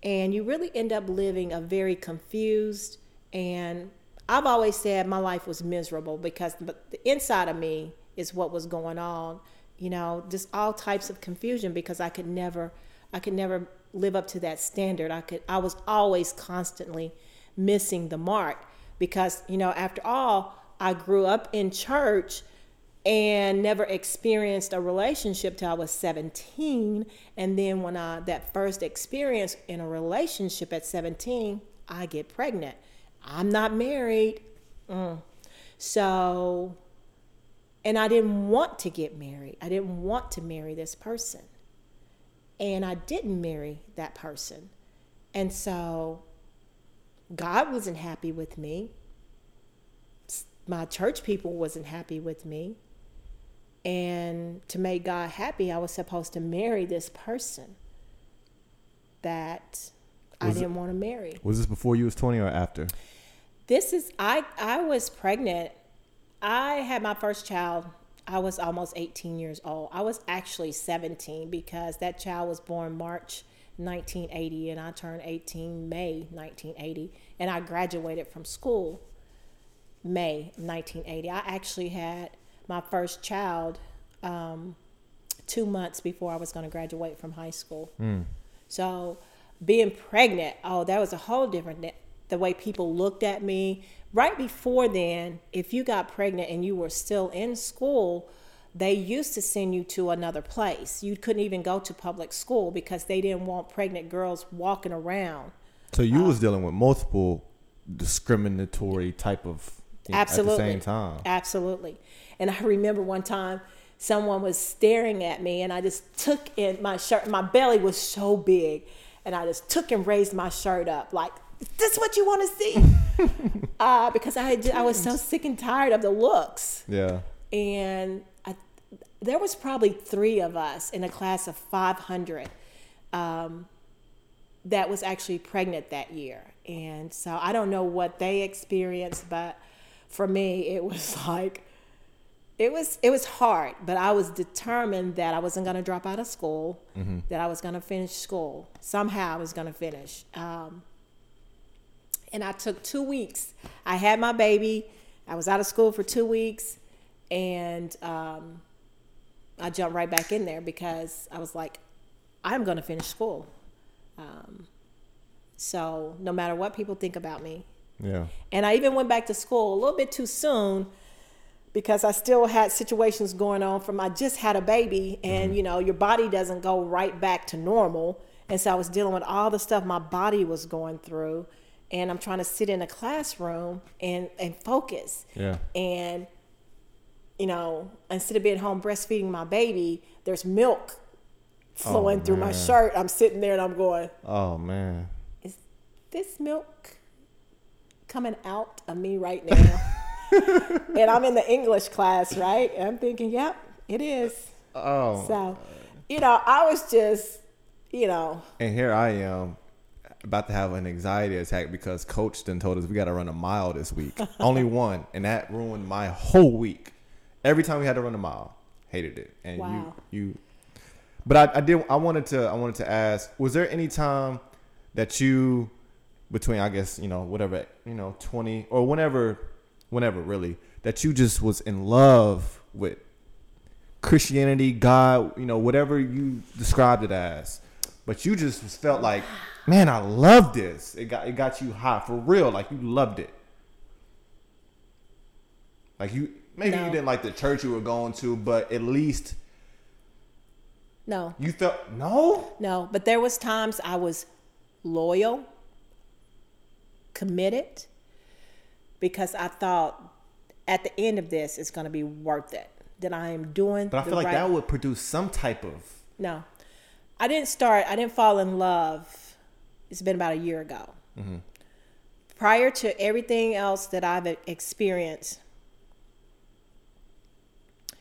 and you really end up living a very confused and I've always said my life was miserable because the, the inside of me is what was going on, you know, just all types of confusion because I could never I could never live up to that standard. I could I was always constantly missing the mark because, you know, after all, I grew up in church and never experienced a relationship till I was 17. And then when I that first experience in a relationship at 17, I get pregnant. I'm not married. Mm. So and I didn't want to get married. I didn't want to marry this person. And I didn't marry that person. And so God wasn't happy with me. My church people wasn't happy with me. And to make God happy, I was supposed to marry this person that was I didn't it, want to marry. Was this before you was 20 or after? This is I I was pregnant. I had my first child. I was almost 18 years old. I was actually 17 because that child was born March 1980 and I turned 18 May 1980 and I graduated from school May 1980. I actually had my first child um, two months before I was going to graduate from high school. Mm. So being pregnant, oh, that was a whole different the way people looked at me. Right before then, if you got pregnant and you were still in school, they used to send you to another place. You couldn't even go to public school because they didn't want pregnant girls walking around. So you was um, dealing with multiple discriminatory type of absolutely at the same time. Absolutely. And I remember one time someone was staring at me and I just took in my shirt. My belly was so big and I just took and raised my shirt up like, this is what you want to see? uh, because I, I was so sick and tired of the looks. Yeah. And I, there was probably three of us in a class of 500 um, that was actually pregnant that year. And so I don't know what they experienced, but for me, it was like, it was it was hard, but I was determined that I wasn't going to drop out of school, mm-hmm. that I was going to finish school somehow. I was going to finish, um, and I took two weeks. I had my baby. I was out of school for two weeks, and um, I jumped right back in there because I was like, I'm going to finish school. Um, so no matter what people think about me, yeah. And I even went back to school a little bit too soon because I still had situations going on from I just had a baby and mm-hmm. you know your body doesn't go right back to normal and so I was dealing with all the stuff my body was going through and I'm trying to sit in a classroom and and focus. Yeah. And you know, instead of being home breastfeeding my baby, there's milk flowing oh, through my shirt. I'm sitting there and I'm going, "Oh man. Is this milk coming out of me right now?" and I'm in the English class, right? And I'm thinking, yep, it is. Oh. So, you know, I was just, you know. And here I am about to have an anxiety attack because coach then told us we got to run a mile this week. Only one. And that ruined my whole week. Every time we had to run a mile, hated it. And wow. you, you, but I, I did, I wanted to, I wanted to ask, was there any time that you, between, I guess, you know, whatever, you know, 20 or whenever whenever really, that you just was in love with Christianity, God, you know, whatever you described it as. But you just felt like, man, I love this. It got it got you high for real. Like you loved it. Like you maybe no. you didn't like the church you were going to, but at least No. You felt no? No, but there was times I was loyal, committed, because I thought at the end of this it's going to be worth it. That I am doing. But I feel like right... that would produce some type of. No, I didn't start. I didn't fall in love. It's been about a year ago. Mm-hmm. Prior to everything else that I've experienced,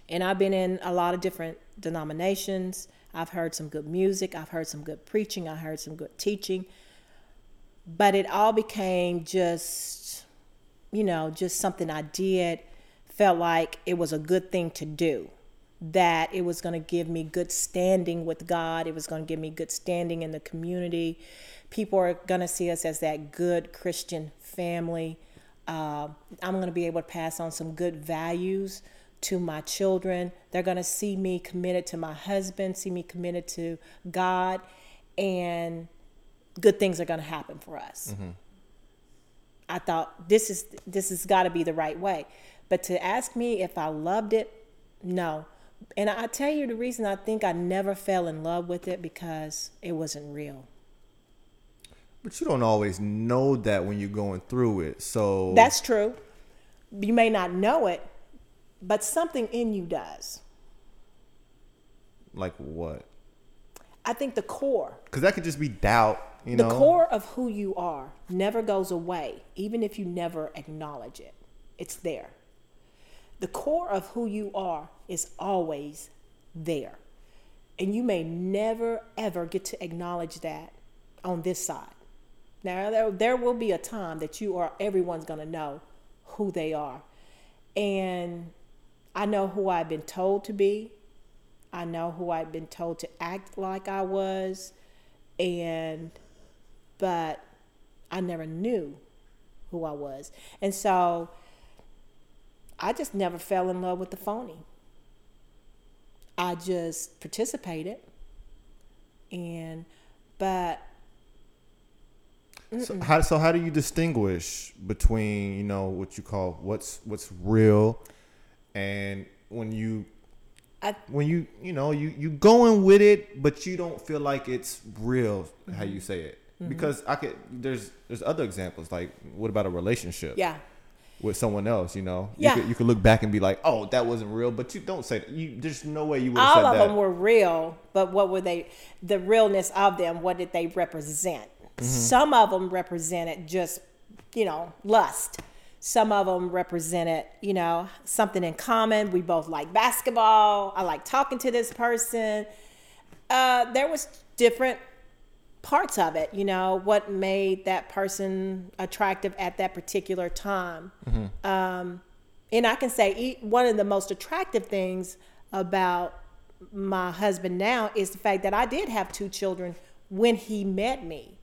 and I've been in a lot of different denominations. I've heard some good music. I've heard some good preaching. I heard some good teaching. But it all became just you know, just something I did, felt like it was a good thing to do. That it was going to give me good standing with God. It was going to give me good standing in the community. People are going to see us as that good Christian family. Uh, I'm going to be able to pass on some good values to my children. They're going to see me committed to my husband, see me committed to God, and good things are going to happen for us. Mm-hmm. I thought this is this has got to be the right way. But to ask me if I loved it, No. And I tell you the reason I think I never fell in love with it because it wasn't real. But you don't always know that when you're going through it. So That's true. You may not know it, but something in you does. like what? I think the core, Because that could just be doubt. You the know, core of who you are never goes away, even if you never acknowledge it. It's there. The core of who you are is always there. And you may never, ever get to acknowledge that on this side. Now, there, there will be a time that you are, everyone's going to know who they are. And I know who I've been told to be. I know who I've been told to act like I was. And, but I never knew who I was. And so I just never fell in love with the phony. I just participated. And, but So how so how do you distinguish between you know what you call what's what's real, and when you I, when you you know you you going with it, but you don't feel like it's real. How Mm-hmm. you say it? Because I could there's there's other examples like what about a relationship? yeah. With someone else, you know, Yeah. you could, you could look back and be like, "Oh, that wasn't real," but you don't say that. You there's no way you would all of that. them were real, but what were they? The realness of them, what did they represent? Mm-hmm. Some of them represented just, you know, lust. Some of them represented, you know, something in common. We both like basketball. I like talking to this person. Uh, there was different parts of it, you know, what made that person attractive at that particular time. Um, and I can say one of the most attractive things about my husband now is the fact that I did have two children when he met me.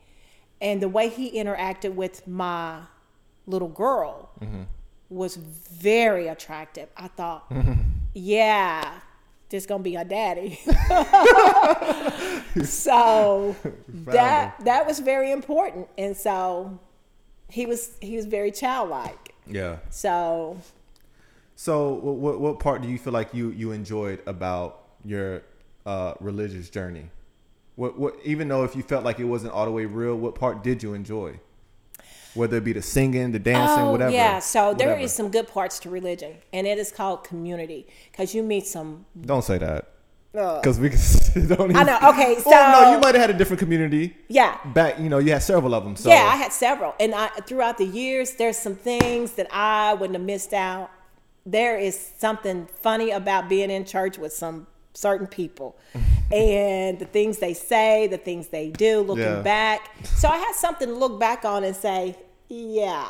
And the way he interacted with my little girl was very attractive. I thought, yeah, this gonna be our daddy. so that that was very important. And so he was he was very childlike. yeah. So So, what, what what part do you feel like you you enjoyed about your uh, religious journey? What what even though if you felt like it wasn't all the way real, what part did you enjoy? Whether it be the singing, the dancing, Oh, whatever. Yeah, so there whatever. is some good parts to religion, and it is called community because you meet some. Don't say that. Because we don't even, I know, okay, Oh no, you might have had a different community yeah, back. You know, you had several of them. So yeah, I had several, and I throughout the years, there's some things that I wouldn't have missed out. There is something funny about being in church with some certain people, and the things they say, the things they do. Looking Yeah. back, so I had something to look back on and say, yeah,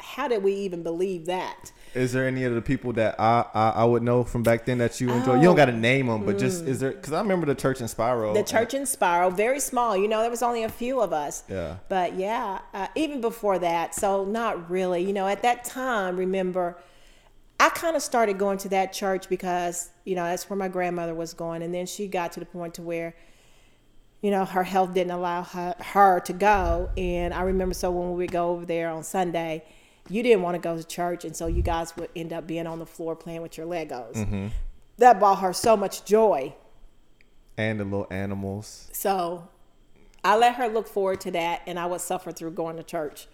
how did we even believe that? Is there any of the people that I, I I would know from back then that you enjoy? You don't got to name them, but just is there? Because I remember the church in Spiro. Mm. The church in Spiro, very small. You know, there was only a few of us. Yeah. But yeah, uh, even before that, so not really. You know, at that time, remember, I kind of started going to that church because you know that's where my grandmother was going, and then she got to the point to where, you know, her health didn't allow her, her to go, and I remember so when we would go over there on Sunday. You didn't want to go to church, and so you guys would end up being on the floor playing with your Legos. Mm-hmm. That brought her so much joy. and the little animals. So I let her look forward to that, and I would suffer through going to church.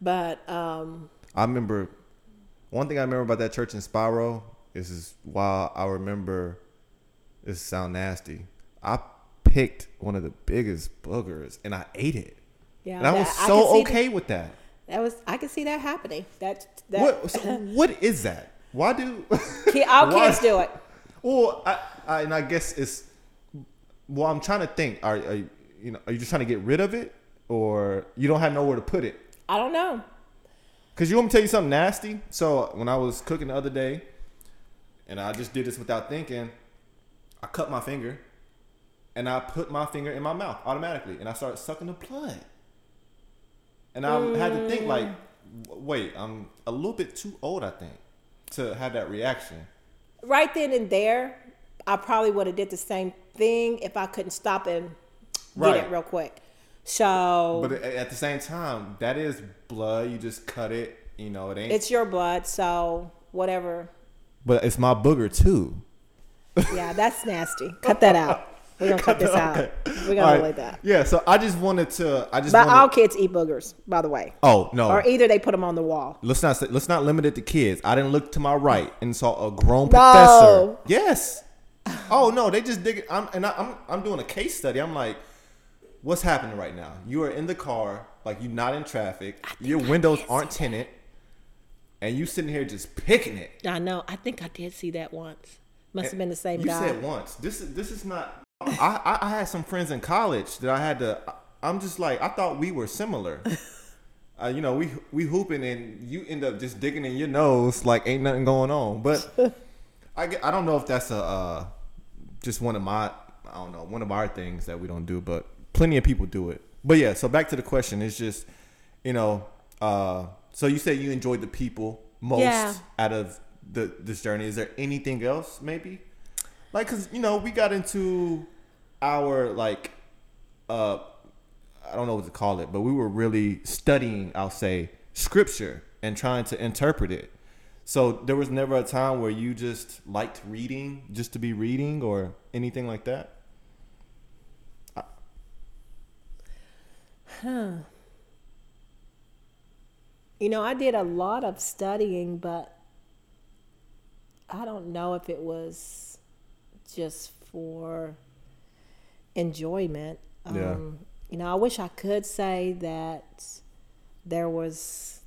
But um, I remember one thing I remember about that church in Spiro is is while I remember this sound nasty. I picked one of the biggest boogers and I ate it. yeah, And I was that- so see okay with that. That, was I can see that happening. That that What so what is that? Why do all kids do it. Well, I, I and I guess it's well. I'm trying to think. Are, are you you know? Are you just trying to get rid of it, or you don't have nowhere to put it? I don't know. Cause you want me to tell you something nasty? So when I was cooking the other day, and I just did this without thinking, I cut my finger, and I put my finger in my mouth automatically, and I started sucking the blood. And I had to think like, mm. wait, I'm a little bit too old, I think, to have that reaction. Right then and there, I probably would have did the same thing if I couldn't stop and get it real quick. So But at the same time, that is blood. You just cut it. You know, it ain't. it's your blood. So whatever but it's my booger too. Yeah, that's nasty. Cut that out. We're gonna cut this out. Okay. We're gonna right. that. Yeah, so I just wanted to. I just But wanted, all kids eat boogers, by the way. Oh no! Or either they put them on the wall. let's not say, let's not limit it to kids. I didn't look to my right and saw a grown No. professor. Yes. Oh no, they just dig it. I'm and I, I'm I'm doing a case study. I'm like, what's happening right now? You are in the car, like you're not in traffic. Your windows aren't tinted, and you sitting here just picking it. I know. I think I did see that once. Must have been the same You guy. said once. This is this is not. I, I I had some friends in college that I had to. I'm just like I thought we were similar. uh, you know, we we hooping and you end up just digging in your nose like ain't nothing going on. But I get- I don't know if that's a uh, just one of my I don't know one of our things that we don't do, but plenty of people do it. But yeah, so back to the question. It's just you know. Uh, so you said you enjoyed the people most Yeah. out of the this journey. Is there anything else maybe? Like, cause you know we got into our like, uh, I don't know what to call it, but we were really studying. I'll say scripture and trying to interpret it. So there was never a time where you just liked reading just to be reading or anything like that. You know, I did a lot of studying, but I don't know if it was just for enjoyment. Yeah. Um, you know, I wish I could say that there was.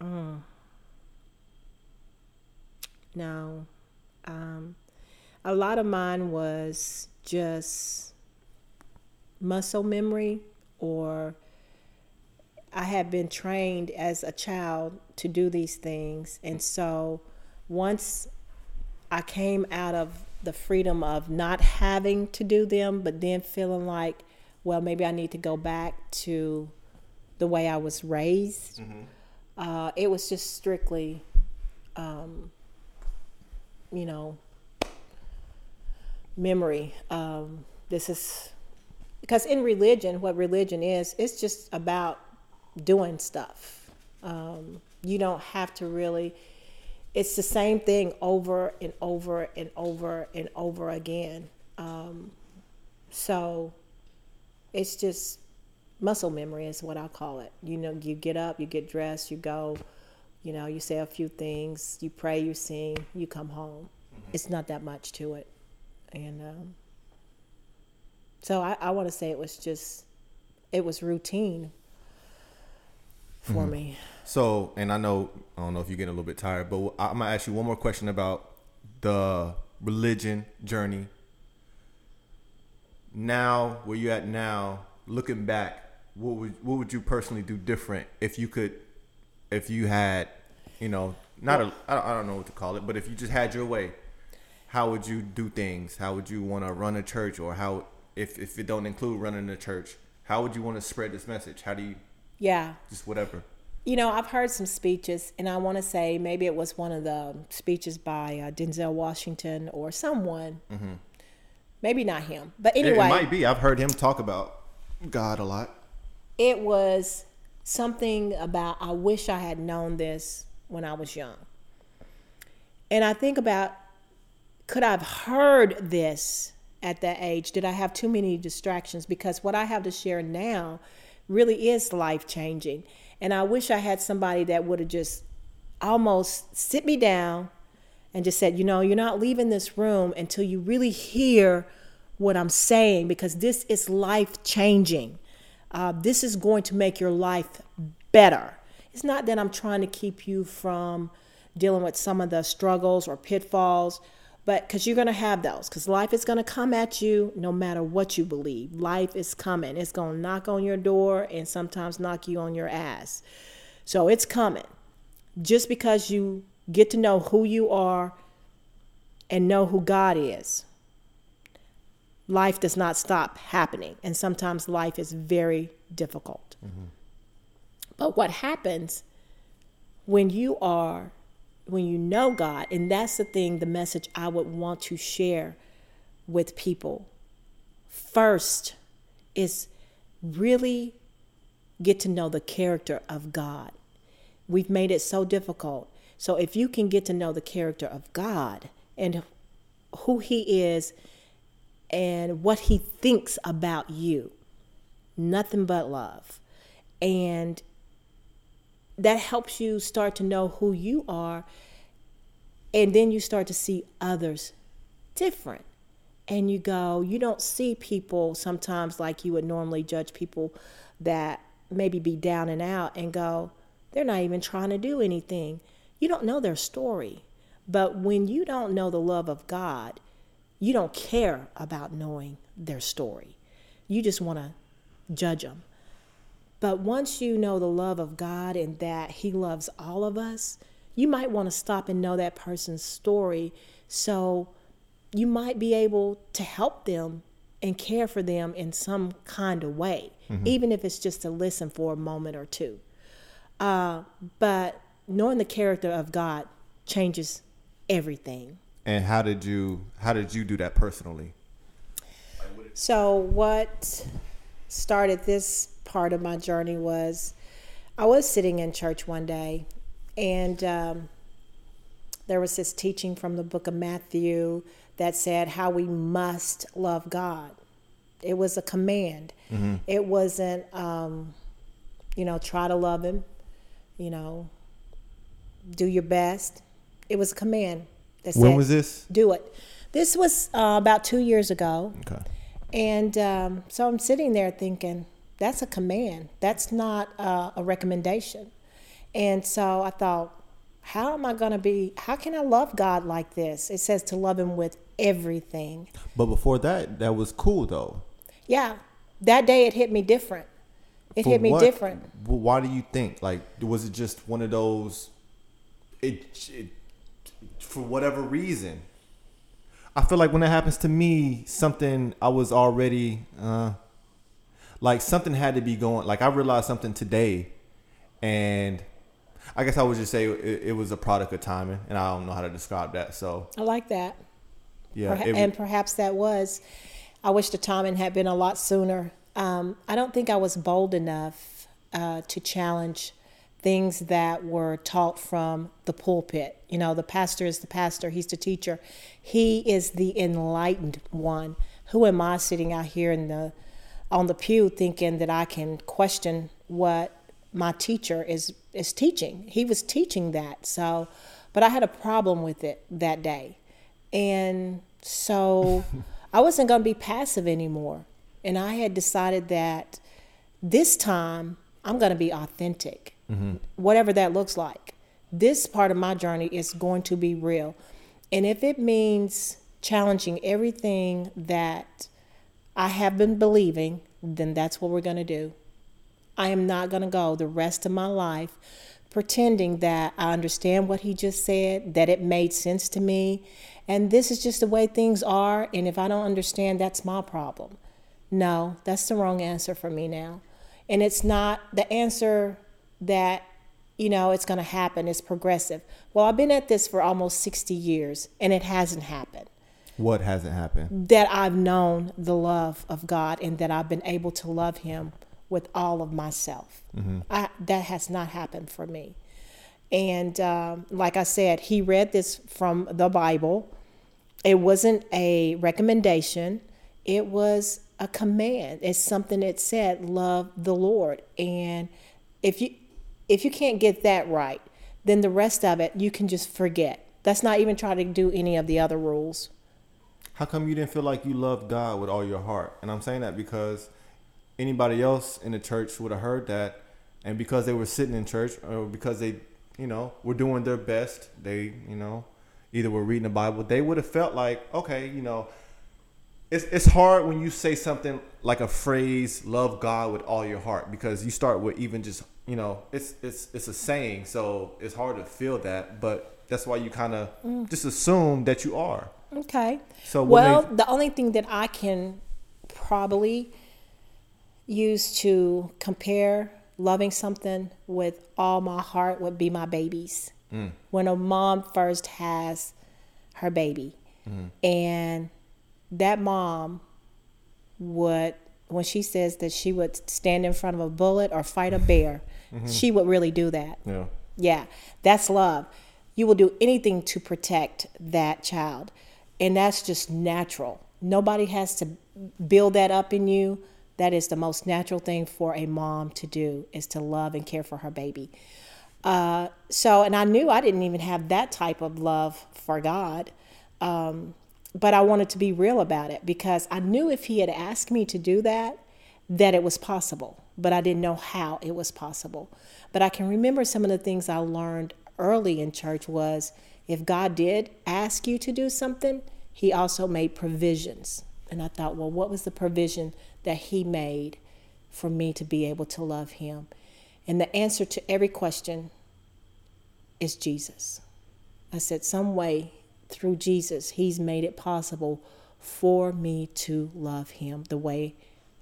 uh, no. Um, a lot of mine was just muscle memory or I had been trained as a child to do these things. And so once I came out of the freedom of not having to do them, but then feeling like, well, maybe I need to go back to the way I was raised, uh, it was just strictly, um, you know, memory. Um, this is because in religion, what religion is, it's just about doing stuff. Um, you don't have to really. It's the same thing over and over and over and over again. Um, so it's just muscle memory is what I call it. You know, you get up, you get dressed, you go, you know, you say a few things, you pray, you sing, you come home. It's not that much to it. And um, so I, I want to say it was just, it was routine for mm-hmm. me. So, and I know I don't know if you're getting a little bit tired, but I'm gonna ask you one more question about the religion journey. Now, where you at now? Looking back, what would what would you personally do different if you could, if you had, you know, not a I don't know what to call it, but if you just had your way, how would you do things? How would you want to run a church, or how if if it don't include running a church, how would you want to spread this message? How do you Yeah. just whatever? You know, I've heard some speeches, and I want to say maybe it was one of the speeches by uh, Denzel Washington or someone. Maybe not him, but It- anyway, it might be. I've heard him talk about God a lot. it was something about I wish I had known this when I was young. And I think about could I have heard this at that age? Did I have too many distractions? Because what I have to share now really is life changing. And I wish I had somebody that would have just almost sit me down and just said, you know, you're not leaving this room until you really hear what I'm saying because this is life changing. Uh, this is going to make your life better. It's not that I'm trying to keep you from dealing with some of the struggles or pitfalls, but because you're going to have those, because life is going to come at you no matter what you believe. Life is coming, it's going to knock on your door and sometimes knock you on your ass. So it's coming. Just because you get to know who you are and know who God is, life does not stop happening. And sometimes life is very difficult. Mm-hmm. But what happens when you are, when you know God, and that's the thing, the message I would want to share with people first is really get to know the character of God. We've made it so difficult. So if you can get to know the character of God and who He is and what He thinks about you, nothing but love. And that helps you start to know who you are. And then you start to see others different. And you go, you don't see people sometimes like you would normally judge people that maybe be down and out and go, they're not even trying to do anything. You don't know their story. But when you don't know the love of God, you don't care about knowing their story. You just want to judge them. But once you know the love of God and that He loves all of us, you might want to stop and know that person's story so you might be able to help them and care for them in some kind of way, mm-hmm. even if it's just to listen for a moment or two. Uh, but knowing the character of God changes everything. And how did you how did you do that personally? So what started this part of my journey was I was sitting in church one day, and um, there was this teaching from the book of Matthew that said how we must love God. It was a command. Mm-hmm. It wasn't, um, you know, try to love Him, you know, do your best. It was a command. That when was this? Do it. This was uh, about two years ago. Okay. And um, so I'm sitting there thinking, that's a command. That's not uh, a recommendation. And so I thought, how am I going to be, how can I love God like this? It says to love Him with everything. But before that, that was cool though. Yeah. That day it hit me different. It hit me what, different. Why do you think? Like, was it just one of those it, it for whatever reason. I feel like when that happens to me, something I was already uh, like something had to be going. Like I realized something today, and I guess I would just say it, it was a product of timing, and I don't know how to describe that. So I like that. Yeah, Perha- it, and perhaps that was. I wish the timing had been a lot sooner. Um, I don't think I was bold enough uh, to challenge things that were taught from the pulpit. You know, the pastor is the pastor, he's the teacher. He is the enlightened one. Who am I sitting out here in the on the pew thinking that I can question what my teacher is is teaching? He was teaching that. So, but I had a problem with it that day. And so I wasn't going to be passive anymore. And I had decided that this time I'm going to be authentic mm-hmm. whatever that looks like. This part of my journey is going to be real. And if it means challenging everything that I have been believing, then that's what we're going to do. I am not going to go the rest of my life pretending that I understand what he just said, that it made sense to me, and this is just the way things are. And if I don't understand, that's my problem. No, that's the wrong answer for me now. And it's not the answer that you know it's going to happen it's progressive well i've been at this for almost 60 years and it hasn't happened what hasn't happened? That i've known the love of god and that i've been able to love him with all of myself. Mm-hmm. I, that has not happened for me. And um, like i said he read this from the bible. It wasn't a recommendation. It was a command. It's something that said love the lord. And if you if you can't get that right, then the rest of it you can just forget. That's not even trying to do any of the other rules. How come you didn't feel like you loved God with all your heart? And I'm saying that because anybody else in the church would have heard that, and because they were sitting in church, or because they, you know, were doing their best, they, you know, either were reading the Bible, they would have felt like, okay, you know, it's it's hard when you say something like a phrase, "Love God with all your heart," because you start with even just you know, it's it's it's a saying, so it's hard to feel that, but that's why you kind of mm. just assume that you are. Okay. So well, the only thing that I can probably use to compare loving something with all my heart would be my babies. Mm. When a mom first has her baby, mm. and that mom would when she says that she would stand in front of a bullet or fight a bear, mm-hmm. she would really do that. Yeah. Yeah. That's love. you will do anything to protect that child. And that's just natural. Nobody has to build that up in you. That is the most natural thing for a mom to do is to love and care for her baby. Uh, so, and I knew I didn't even have that type of love for God. Um, but I wanted to be real about it because I knew if He had asked me to do that, that it was possible, but I didn't know how it was possible. But I can remember some of the things I learned early in church was if God did ask you to do something, He also made provisions. And I thought, well, what was the provision that He made for me to be able to love Him? And the answer to every question is Jesus. I said, some way through Jesus, He's made it possible for me to love Him the way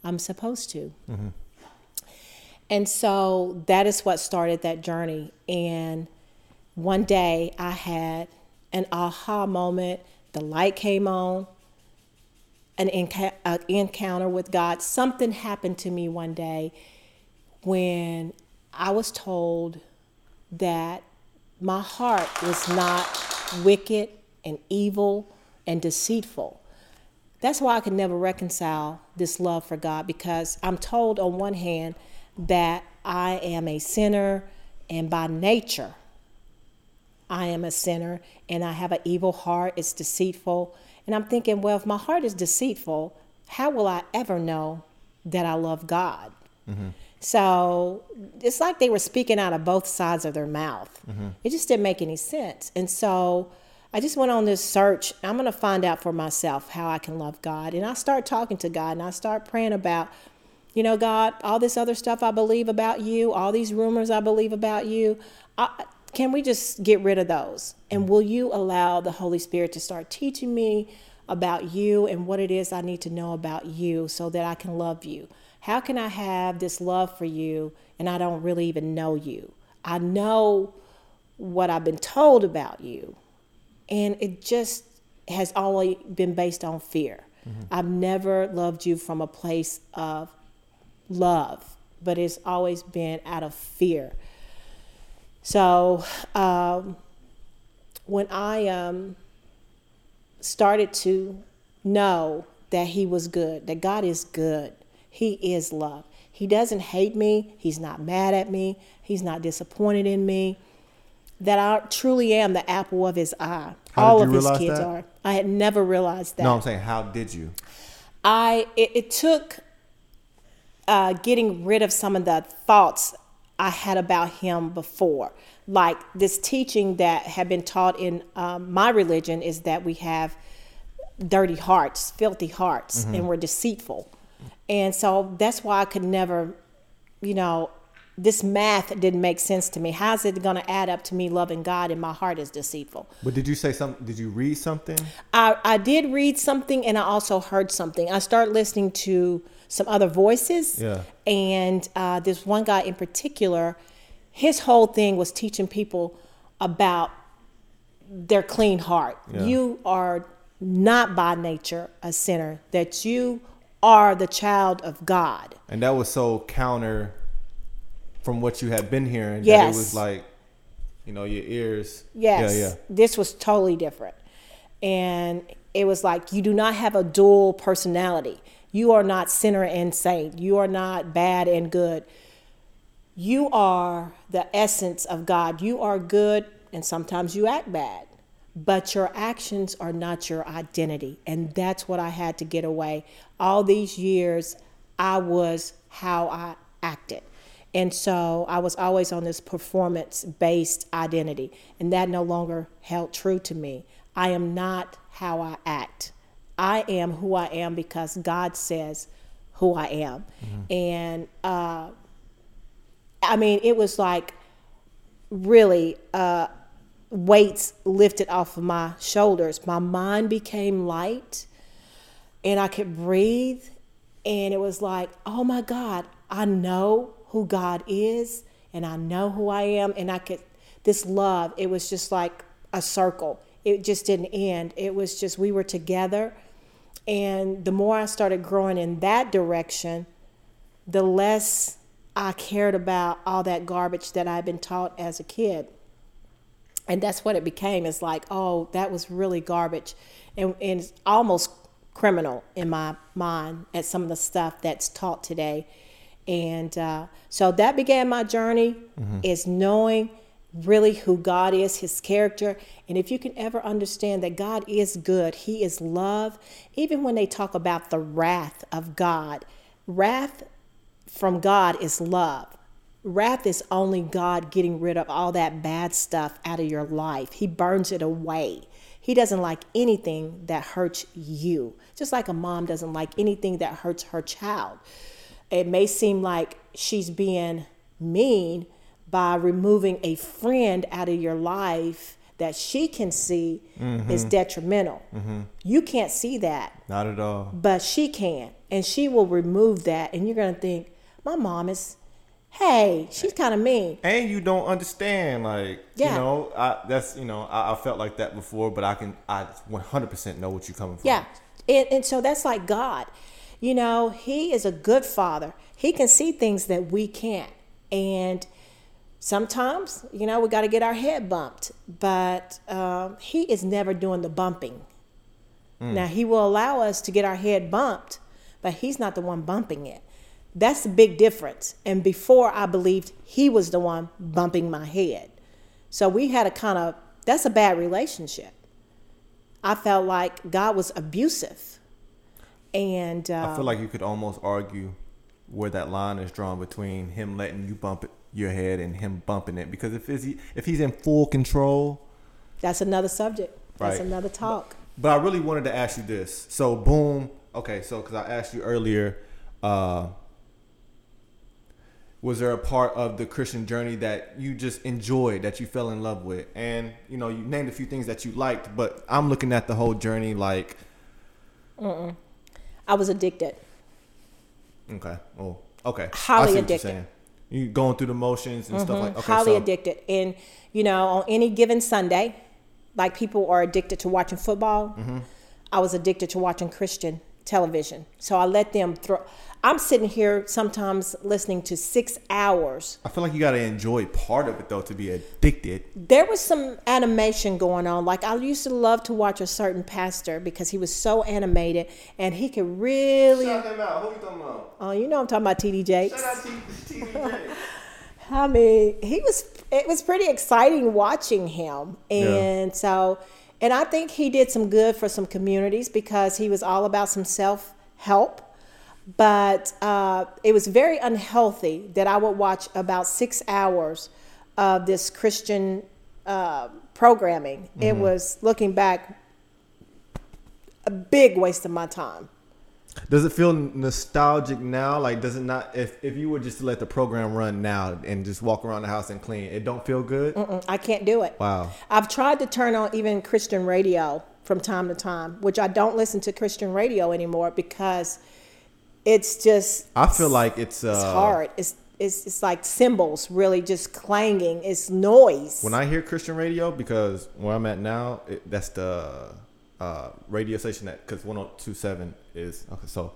I'm supposed to. Mm-hmm. And so that is what started that journey. And one day I had an aha moment. The light came on, an enc- encounter with God. Something happened to me one day when I was told that my heart was not wicked and evil and deceitful. That's why I could never reconcile this love for God because I'm told on one hand that I am a sinner and by nature I am a sinner and I have an evil heart, it's deceitful. And I'm thinking, well, if my heart is deceitful, how will I ever know that I love God? Mm-hmm. So it's like they were speaking out of both sides of their mouth. Mm-hmm. It just didn't make any sense. And so I just went on this search. I'm going to find out for myself how I can love God. And I start talking to God and I start praying about, you know, God, all this other stuff I believe about you, all these rumors I believe about you. I, can we just get rid of those? And will you allow the Holy Spirit to start teaching me about you and what it is I need to know about you so that I can love you? How can I have this love for you and I don't really even know you? I know what I've been told about you, and it just has always been based on fear. Mm-hmm. I've never loved you from a place of love, but it's always been out of fear. So um, when I um, started to know that He was good, that God is good, He is love. He doesn't hate me, He's not mad at me, He's not disappointed in me that I truly am the apple of his eye. How All of his kids that? are. I had never realized that. No, I'm saying, how did you? I it, it took uh, getting rid of some of the thoughts I had about him before. Like this teaching that had been taught in um, my religion is that we have dirty hearts, filthy hearts, mm-hmm. and we're deceitful. And so that's why I could never, you know, this math didn't make sense to me. How's it going to add up to me loving God and my heart is deceitful? But did you say something? Did you read something? I, I did read something and I also heard something. I started listening to some other voices. Yeah. And uh, this one guy in particular, his whole thing was teaching people about their clean heart. Yeah. You are not by nature a sinner, that you are the child of God. And that was so counter from what you had been hearing. Yes. It was like, you know, your ears. Yes. Yeah, yeah. This was totally different. And it was like, you do not have a dual personality. You are not sinner and saint. You are not bad and good. You are the essence of God. You are good, and sometimes you act bad, but your actions are not your identity. And that's what I had to get away. All these years, I was how I acted. And so I was always on this performance based identity, and that no longer held true to me. I am not how I act. I am who I am because God says who I am. Mm-hmm. And uh, I mean, it was like really uh, weights lifted off of my shoulders. My mind became light, and I could breathe. And it was like, oh my God, I know who God is and I know who I am and I could this love it was just like a circle it just didn't end it was just we were together and the more I started growing in that direction the less I cared about all that garbage that I'd been taught as a kid and that's what it became. It's like, oh, that was really garbage, and, and it's almost criminal in my mind at some of the stuff that's taught today. And uh, so that began my journey is knowing really who God is, his character. And if you can ever understand that God is good, he is love, even when they talk about the wrath of God, wrath from God is love. Wrath is only God getting rid of all that bad stuff out of your life. He burns it away. He doesn't like anything that hurts you, just like a mom doesn't like anything that hurts her child. It may seem like she's being mean by removing a friend out of your life that she can see mm-hmm. is detrimental. Mm-hmm. You can't see that Not at all. but she can and she will remove that and you're going to think my mom is hey she's kind of mean And you don't understand, like Yeah. you know, I that's you know, I, I felt like that before, but I can I 100% know what you're coming from. yeah and, and so that's like god you know he is a good father he can see things that we can't and sometimes you know we got to get our head bumped but um, he is never doing the bumping. Now he will allow us to get our head bumped but he's not the one bumping it. That's the big difference and before i believed he was the one bumping my head. So we had a kind of that's a bad relationship. I felt like god was abusive and uh, I feel like you could almost argue where that line is drawn between him letting you bump it, your head and him bumping it. Because if is he if he's in full control, that's another subject. That's another talk. But I really wanted to ask you this. So boom. Okay, so because I asked you earlier, uh, was there a part of the Christian journey that you just enjoyed, that you fell in love with, and you know you named a few things that you liked, but I'm looking at the whole journey like, i was addicted. Okay, oh, okay, Highly I see what addicted. You're going through the motions and stuff like. Okay, highly so, addicted. And you know, on any given Sunday, like people are addicted to watching football, Mm-hmm. I was addicted to watching Christian television. So I let them throw. I'm sitting here sometimes listening to six hours. I feel like you got to enjoy part of it though to be addicted. There was some animation going on. Like I used to love to watch a certain pastor because he was so animated and he could really. Shout him out. Who are you talking about? Oh, you know I'm talking about TD Jakes. out TDJ. I mean, he was. It was pretty exciting watching him, and so, and I think he did some good for some communities because he was all about some self help. But uh, it was very unhealthy that I would watch about six hours of this Christian uh, programming. It was looking back a big waste of my time. Does it feel nostalgic now? Like, does it not? If if you were just to let the program run now and just walk around the house and clean, it don't feel good. Mm, I can't do it. Wow. I've tried to turn on even Christian radio from time to time, which I don't listen to Christian radio anymore because it's just I feel like it's uh, it's hard. It's it's it's like cymbals really just clanging. It's noise. when I hear Christian radio because where I'm at now, it, that's the uh, radio station that because 102.7 is okay. So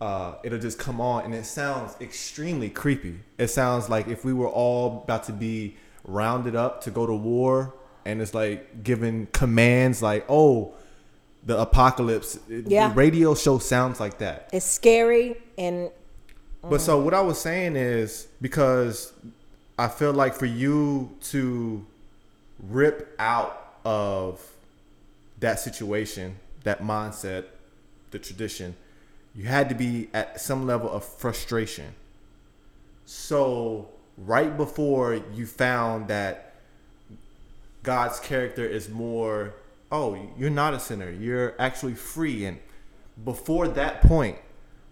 uh, it'll just come on and it sounds extremely creepy. It sounds like if we were all about to be rounded up to go to war, and it's like giving commands like, "Oh, the apocalypse." Yeah. the radio show sounds like that. it's scary and But so mm. what I was saying is because I feel like for you to rip out of that situation, that mindset, the tradition, you had to be at some level of frustration. So right before you found that God's character is more, oh, you're not a sinner. You're actually free. And before that point,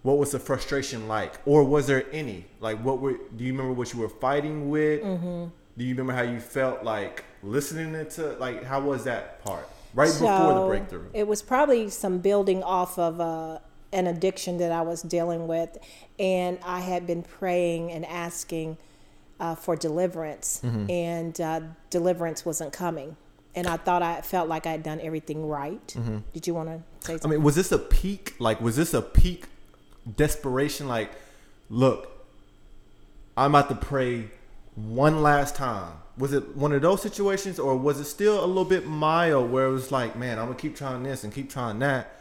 what was the frustration like? Or was there any? Like, what were, do you remember what you were fighting with? Mm-hmm. Do you remember how you felt like listening to, like, how was that part? Right before the breakthrough. It was probably some building off of uh, an addiction that I was dealing with, and I had been praying and asking uh, for deliverance, Mm-hmm. and uh, deliverance wasn't coming. And I thought I felt like I had done everything right. Mm-hmm. Did you want to say something? I mean, was this a peak? Like, was this a peak desperation? Like, look, I'm about to pray one last time? Was it one of those situations, or was it still a little bit mild where it was like, man, I'm gonna keep trying this and keep trying that,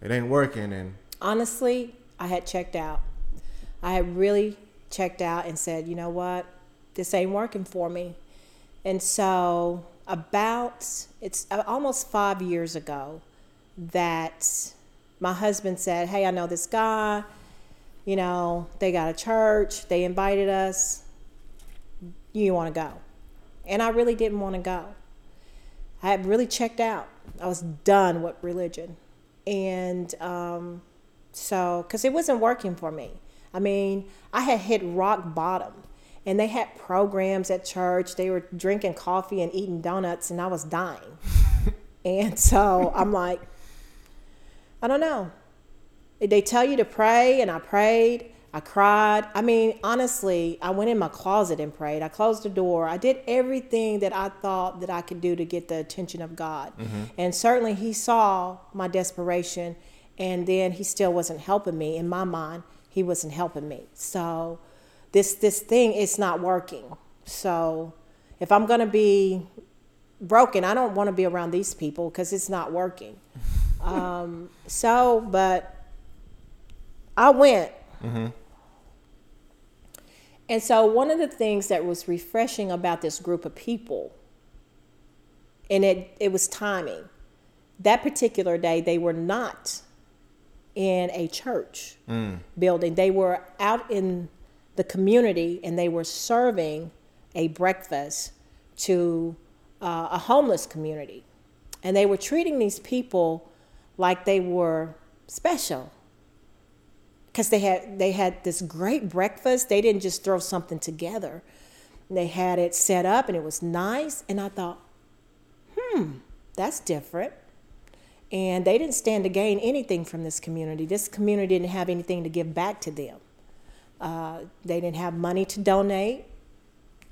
it ain't working, and honestly, I had checked out. I had really checked out and said, you know what, this ain't working for me. And so, about it's almost five years ago that my husband said, Hey, I know this guy. You know, they got a church, they invited us. You want to go? And I really didn't want to go. I had really checked out. I was done with religion. And um, so, because it wasn't working for me. I mean, I had hit rock bottom and they had programs at church. They were drinking coffee and eating donuts, and I was dying. and so I'm like, I don't know. They tell you to pray, and I prayed. I cried. I mean, honestly, I went in my closet and prayed. I closed the door. I did everything that I thought that I could do to get the attention of God. Mm-hmm. And certainly he saw my desperation and then he still wasn't helping me in my mind. He wasn't helping me. So this this thing is not working. So if I'm going to be broken, I don't want to be around these people because it's not working. Um, so, but I went. Mm-hmm. And so, one of the things that was refreshing about this group of people, and it, it was timing. That particular day, they were not in a church mm. building, they were out in the community and they were serving a breakfast to uh, a homeless community. And they were treating these people like they were special because they had they had this great breakfast. They didn't just throw something together. They had it set up and it was nice. And I thought, hmm, that's different. And they didn't stand to gain anything from this community. This community didn't have anything to give back to them. Uh, they didn't have money to donate.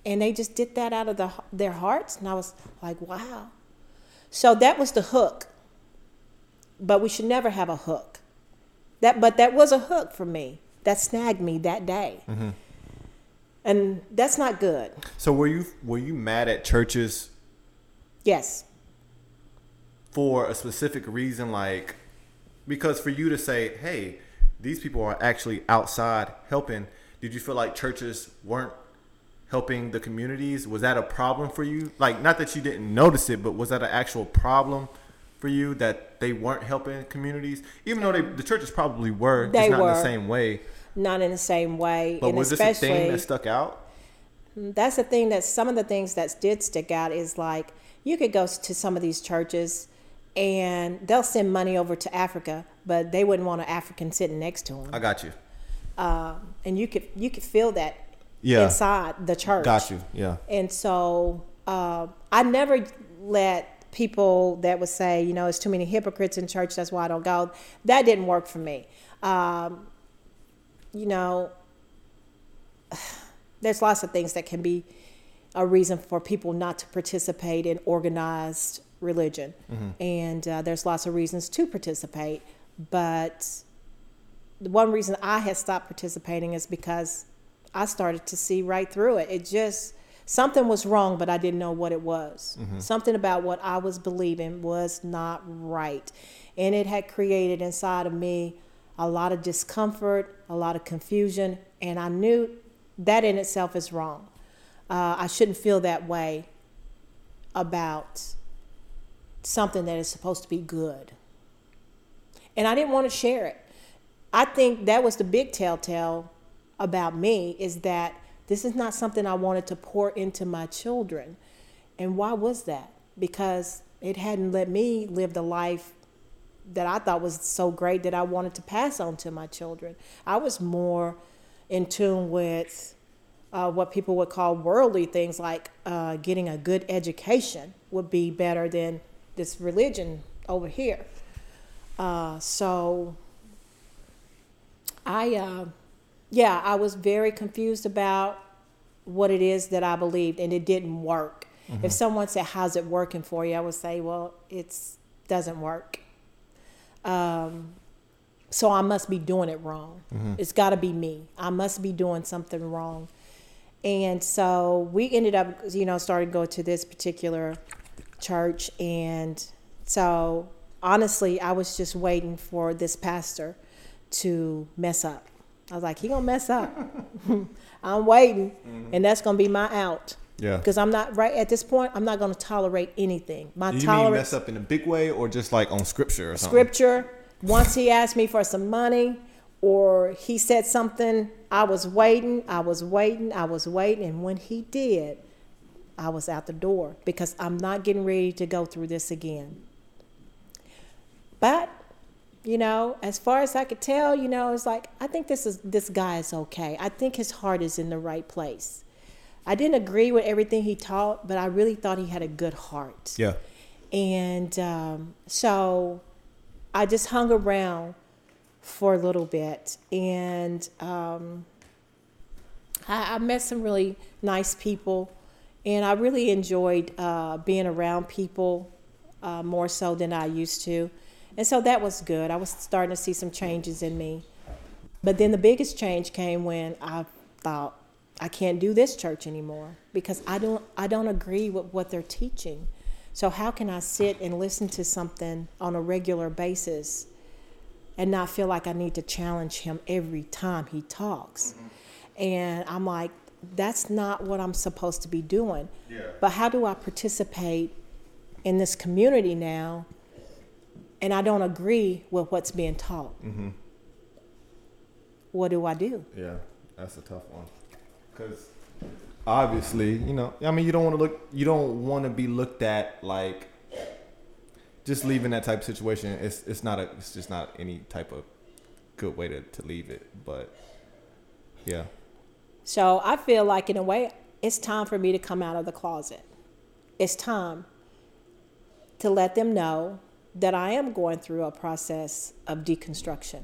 And they just did that out of the, their hearts. And I was like, wow. So that was the hook. But we should never have a hook. That, but that was a hook for me. That snagged me that day. Mm-hmm. And that's not good. So were you were you mad at churches? Yes. For a specific reason, like because for you to say, "Hey, these people are actually outside helping. Did you feel like churches weren't helping the communities? Was that a problem for you? Like, not that you didn't notice it, but was that an actual problem for you that they weren't helping communities? Even though they, the churches probably were, they not were. in the same way. Not in the same way. But and was this a thing that stuck out? That's the thing that some of the things that did stick out is like you could go to some of these churches and they'll send money over to Africa, but they wouldn't want an African sitting next to them. I got you. Uh, and you could you could feel that yeah. inside the church. Got you. Yeah. And so uh, I never let people that would say, you know, it's too many hypocrites in church. That's why I don't go. That didn't work for me. Um, you know, there's lots of things that can be a reason for people not to participate in organized religion. Mm-hmm. And uh, there's lots of reasons to participate. But the one reason I had stopped participating is because I started to see right through it. It just, something was wrong, but I didn't know what it was. Mm-hmm. Something about what I was believing was not right. And it had created inside of me a lot of discomfort, a lot of confusion, and I knew that in itself is wrong. Uh, I shouldn't feel that way about something that is supposed to be good. And I didn't want to share it. I think that was the big telltale about me is that this is not something I wanted to pour into my children. And why was that? Because it hadn't let me live the life that I thought was so great that I wanted to pass on to my children. I was more in tune with uh, what people would call worldly things, like uh, getting a good education would be better than this religion over here. Uh, so I, uh, yeah, I was very confused about what it is that I believed, and it didn't work. Mm-hmm. If someone said, "How's it working for you?" I would say, "Well, it doesn't work." Um, so I must be doing it wrong. Mm-hmm. It's got to be me. I must be doing something wrong. And so we ended up, you know, starting going to this particular church. And so honestly, I was just waiting for this pastor to mess up. I was like, he gonna mess up. I'm waiting, mm-hmm. and that's gonna be my out. Yeah. Because I'm not right at this point. I'm not gonna tolerate anything. My Do you tolerance. Mean mess up in a big way, or just like on scripture or something? Scripture. Once he asked me for some money, or he said something, I was waiting. I was waiting. I was waiting, and when he did, I was out the door because I'm not getting ready to go through this again. But you know, as far as I could tell, you know, it's like I think this is this guy is okay. I think his heart is in the right place. I didn't agree with everything he taught, but I really thought he had a good heart. Yeah. And um, so I just hung around for a little bit, and um, I, I, met some really nice people, and I really enjoyed uh, being around people uh, more so than I used to. And so that was good. I was starting to see some changes in me. But then the biggest change came when I thought I can't do this church anymore because I don't I don't agree with what they're teaching. So how can I sit and listen to something on a regular basis and not feel like I need to challenge him every time he talks? Mm-hmm. And I'm like that's not what I'm supposed to be doing. Yeah. But how do I participate in this community now and I don't agree with what's being taught. Mm-hmm. What do I do? Yeah, that's a tough one. Because obviously, you know, I mean, you don't want to look, you don't want to be looked at like just leaving that type of situation. It's it's not a, it's just not any type of good way to to leave it. But yeah. So I feel like in a way, it's time for me to come out of the closet. It's time to let them know that I am going through a process of deconstruction.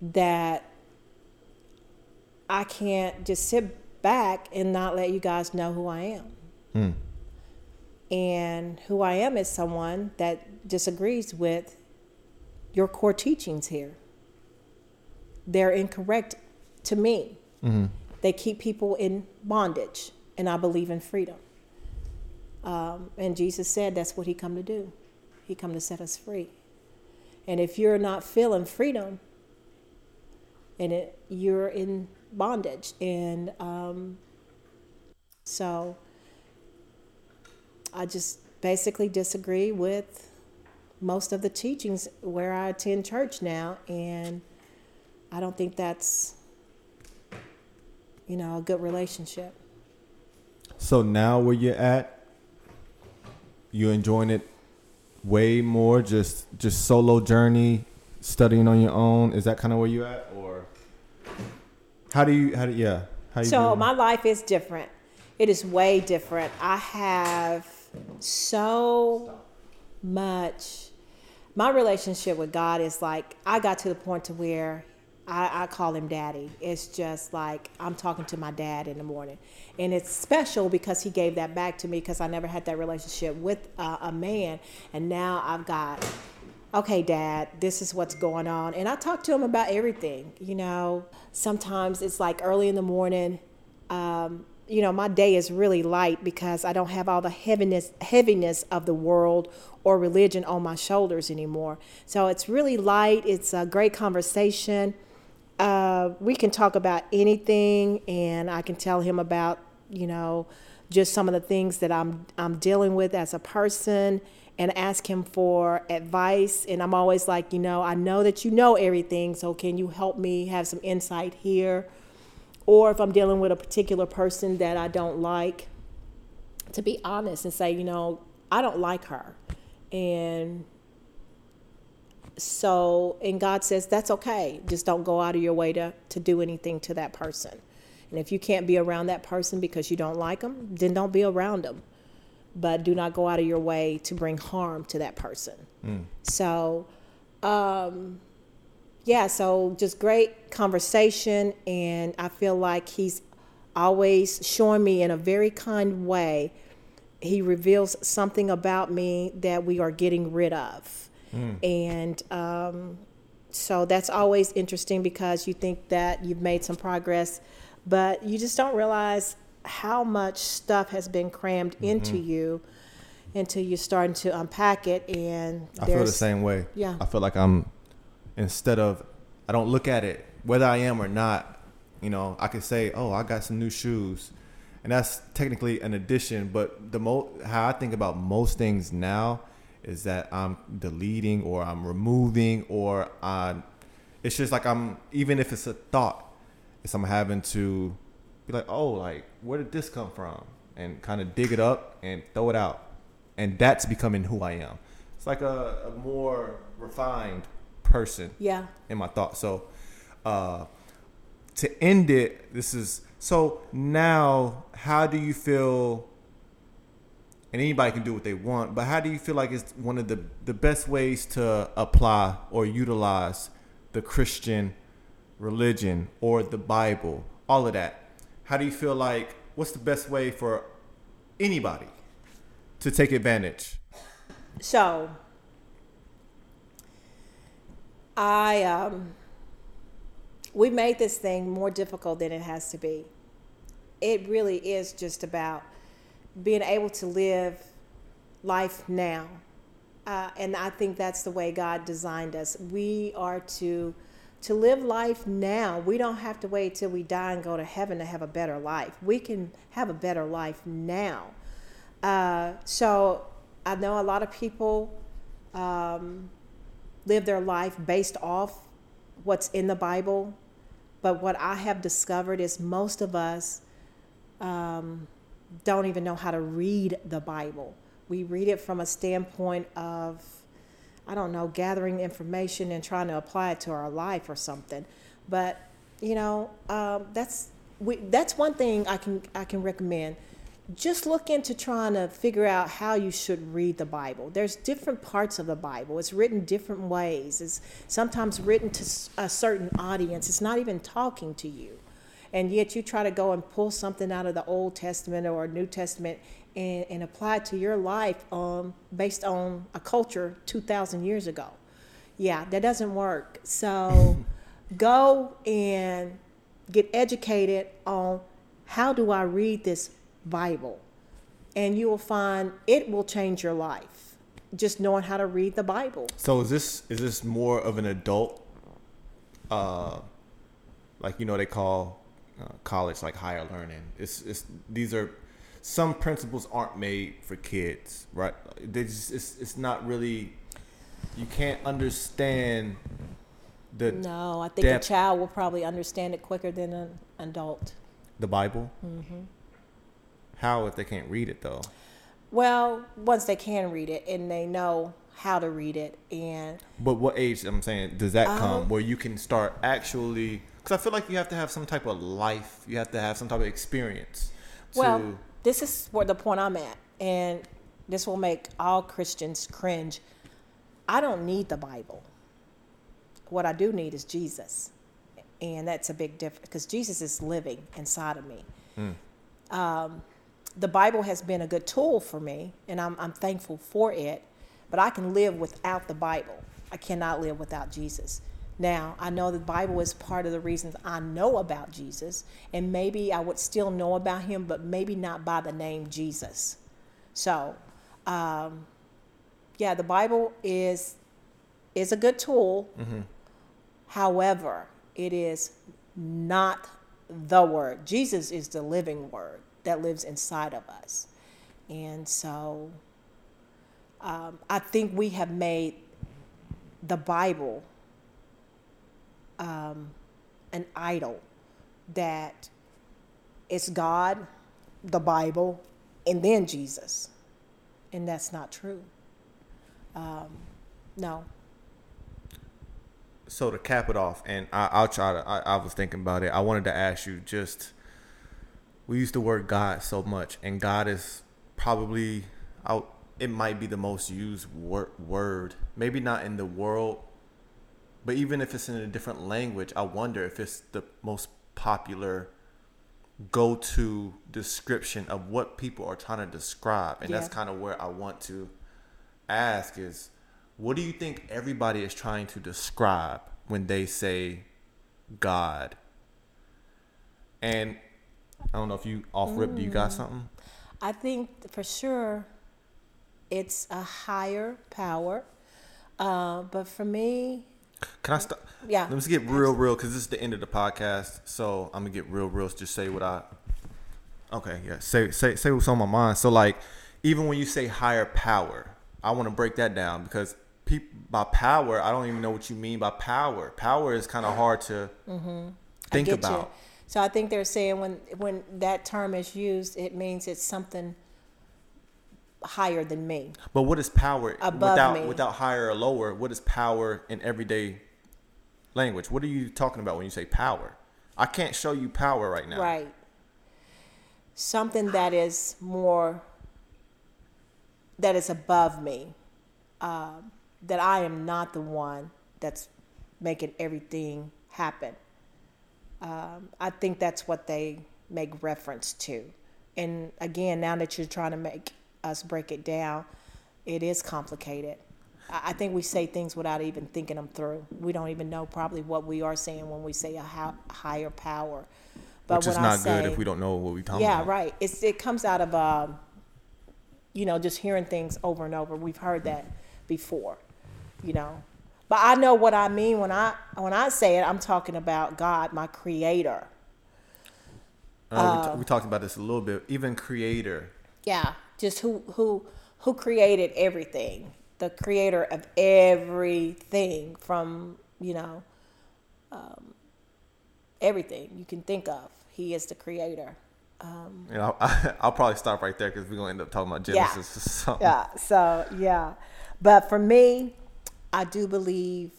That I can't just sit back and not let you guys know who I am. Mm. And who I am is someone that disagrees with your core teachings here. They're incorrect to me. Mm-hmm. They keep people in bondage, and I believe in freedom. Um, and Jesus said that's what he come to do. He come to set us free. And if you're not feeling freedom, and it, you're in bondage, and um, so I just basically disagree with most of the teachings where I attend church now, and I don't think that's you know a good relationship. So now where you're at, you're enjoying it way more just just solo journey, studying on your own? Is that kind of where you're at, or how do you how do yeah? How you so my life is different. It is way different. I have so much. My relationship with God is like I got to the point to where I, I, call him daddy. It's just like I'm talking to my dad in the morning. And it's special because he gave that back to me because I never had that relationship with uh, a man. And now I've got, okay, dad, this is what's going on. And I talk to him about everything. You know, sometimes it's like early in the morning. Um, you know, my day is really light because I don't have all the heaviness heaviness of the world or religion on my shoulders anymore. So it's really light. It's a great conversation uh, we can talk about anything, and I can tell him about, you know, just some of the things that I'm I'm dealing with as a person, and ask him for advice. And I'm always like, you know, I know that you know everything, so can you help me have some insight here? Or if I'm dealing with a particular person that I don't like, to be honest and say, you know, I don't like her, and so, and God says, that's okay. Just don't go out of your way to, to do anything to that person. And if you can't be around that person because you don't like them, then don't be around them. But do not go out of your way to bring harm to that person. Mm. So, um, yeah, so just great conversation. And I feel like he's always showing me in a very kind way. He reveals something about me that we are getting rid of Mm. And um, so that's always interesting because you think that you've made some progress, but you just don't realize how much stuff has been crammed Mm-hmm. into you until you're starting to unpack it and I feel the same way. Yeah. I feel like I'm instead of I don't look at it whether I am or not. You know, I could say, "Oh, I got some new shoes," and that's technically an addition. But the mo how I think about most things now is that I'm deleting or I'm removing or I. It's just like I'm even if it's a thought, it's I'm having to be like, "Oh, like where did this come from?" and kind of dig it up and throw it out, and that's becoming who I am. It's like a, a more refined person yeah in my thoughts. So, uh, to end it, this is so now. How do you feel? And anybody can do what they want, but how do you feel like it's one of the the best ways to apply or utilize the Christian religion or the Bible, all of that? How do you feel like what's the best way for anybody to take advantage? So I um we made this thing more difficult than it has to be. It really is just about being able to live life now. Uh, and I think that's the way God designed us. We are to to live life now. We don't have to wait till we die and go to heaven to have a better life. We can have a better life now. Uh, so I know a lot of people um, live their life based off what's in the Bible, but what I have discovered is most of us um, don't even know how to read the Bible. We read it from a standpoint of, I don't know, gathering information and trying to apply it to our life or something. But you know, um, that's we, that's one thing I can I can recommend. Just look into trying to figure out how you should read the Bible. There's different parts of the Bible. It's written different ways. It's sometimes written to a certain audience. It's not even talking to you and yet you try to go and pull something out of the Old Testament or New Testament and, and apply it to your life um, based on a culture 2,000 years ago. Yeah, that doesn't work. So go and get educated on how do I read this Bible? And you will find it will change your life. Just knowing how to read the Bible. So is this is this more of an adult, uh, like you know they call uh, college like higher learning? It's it's these are some principles aren't made for kids, right? They just it's it's not really you can't understand the No, I think Depth. a child will probably understand it quicker than an adult. the Bible. How if they can't read it though? Well, once they can read it and they know how to read it, and But what age? I'm saying does that Um, come where you can start actually? Because I feel like you have to have some type of life. You have to have some type of experience. To, well, this is where the point I'm at, and this will make all Christians cringe. I don't need the Bible. What I do need is Jesus, and that's a big difference because Jesus is living inside of me. Um, the Bible has been a good tool for me, and I'm, I'm thankful for it. But I can live without the Bible. I cannot live without Jesus. Now, I know the Bible is part of the reasons I know about Jesus, and maybe I would still know about him, but maybe not by the name Jesus. So, um, yeah, the Bible is is a good tool. However, it is not the word. Jesus is the living word that lives inside of us. And so um, I think we have made the Bible um, an idol that it's God, the Bible, and then Jesus. And that's not true. Um, no. so to cap it off, and I, I'll try to. I, I was thinking about it. I wanted to ask you just. We use the word God so much, and God is probably out. It might be the most used word. Maybe not in the world, but even if it's in a different language, I wonder if it's the most popular go-to description of what people are trying to describe, and that's kind of where I want to ask is what do you think everybody is trying to describe when they say God? And I don't know if you off rip. Do you got Mm. something? I think for sure it's a higher power. Uh, but for me, Can I stop? Yeah. Let's get real, real, because this is the end of the podcast. So I'm gonna get real, real. Just say what I. Okay, yeah. Say, say, say what's on my mind. So like, even when you say higher power, I want to break that down because people by power, I don't even know what you mean by power. Power is kind of hard to Mm-hmm. Think about. You. So I think they're saying when when that term is used, it means it's something higher than me. But what is power Above without me. without higher or lower? What is power in everyday language? What are you talking about when you say power? I can't show you power right now. Right. Something that is more, that is above me. Um, that I am not the one that's making everything happen. Um, I think that's what they make reference to. And again, now that you're trying to make us break it down, it is complicated. I think we say things without even thinking them through. We don't even know probably what we are saying when we say a hi- higher power. But Which is not good if we don't know what we're talking yeah, about. Yeah, right. It's it comes out of um, you know, just hearing things over and over. We've heard that before, you know. But I know what I mean when I when I say it. I'm talking about God, my Creator. Uh, we, Um, t- we talked about this a little bit. Even creator. Yeah, just who who who created everything. The Creator of everything from you know um, everything you can think of. He is the Creator. You know, I, I'll probably stop right there because we're gonna end up talking about Yeah. Genesis or something. Yeah. So yeah, but for me, I do believe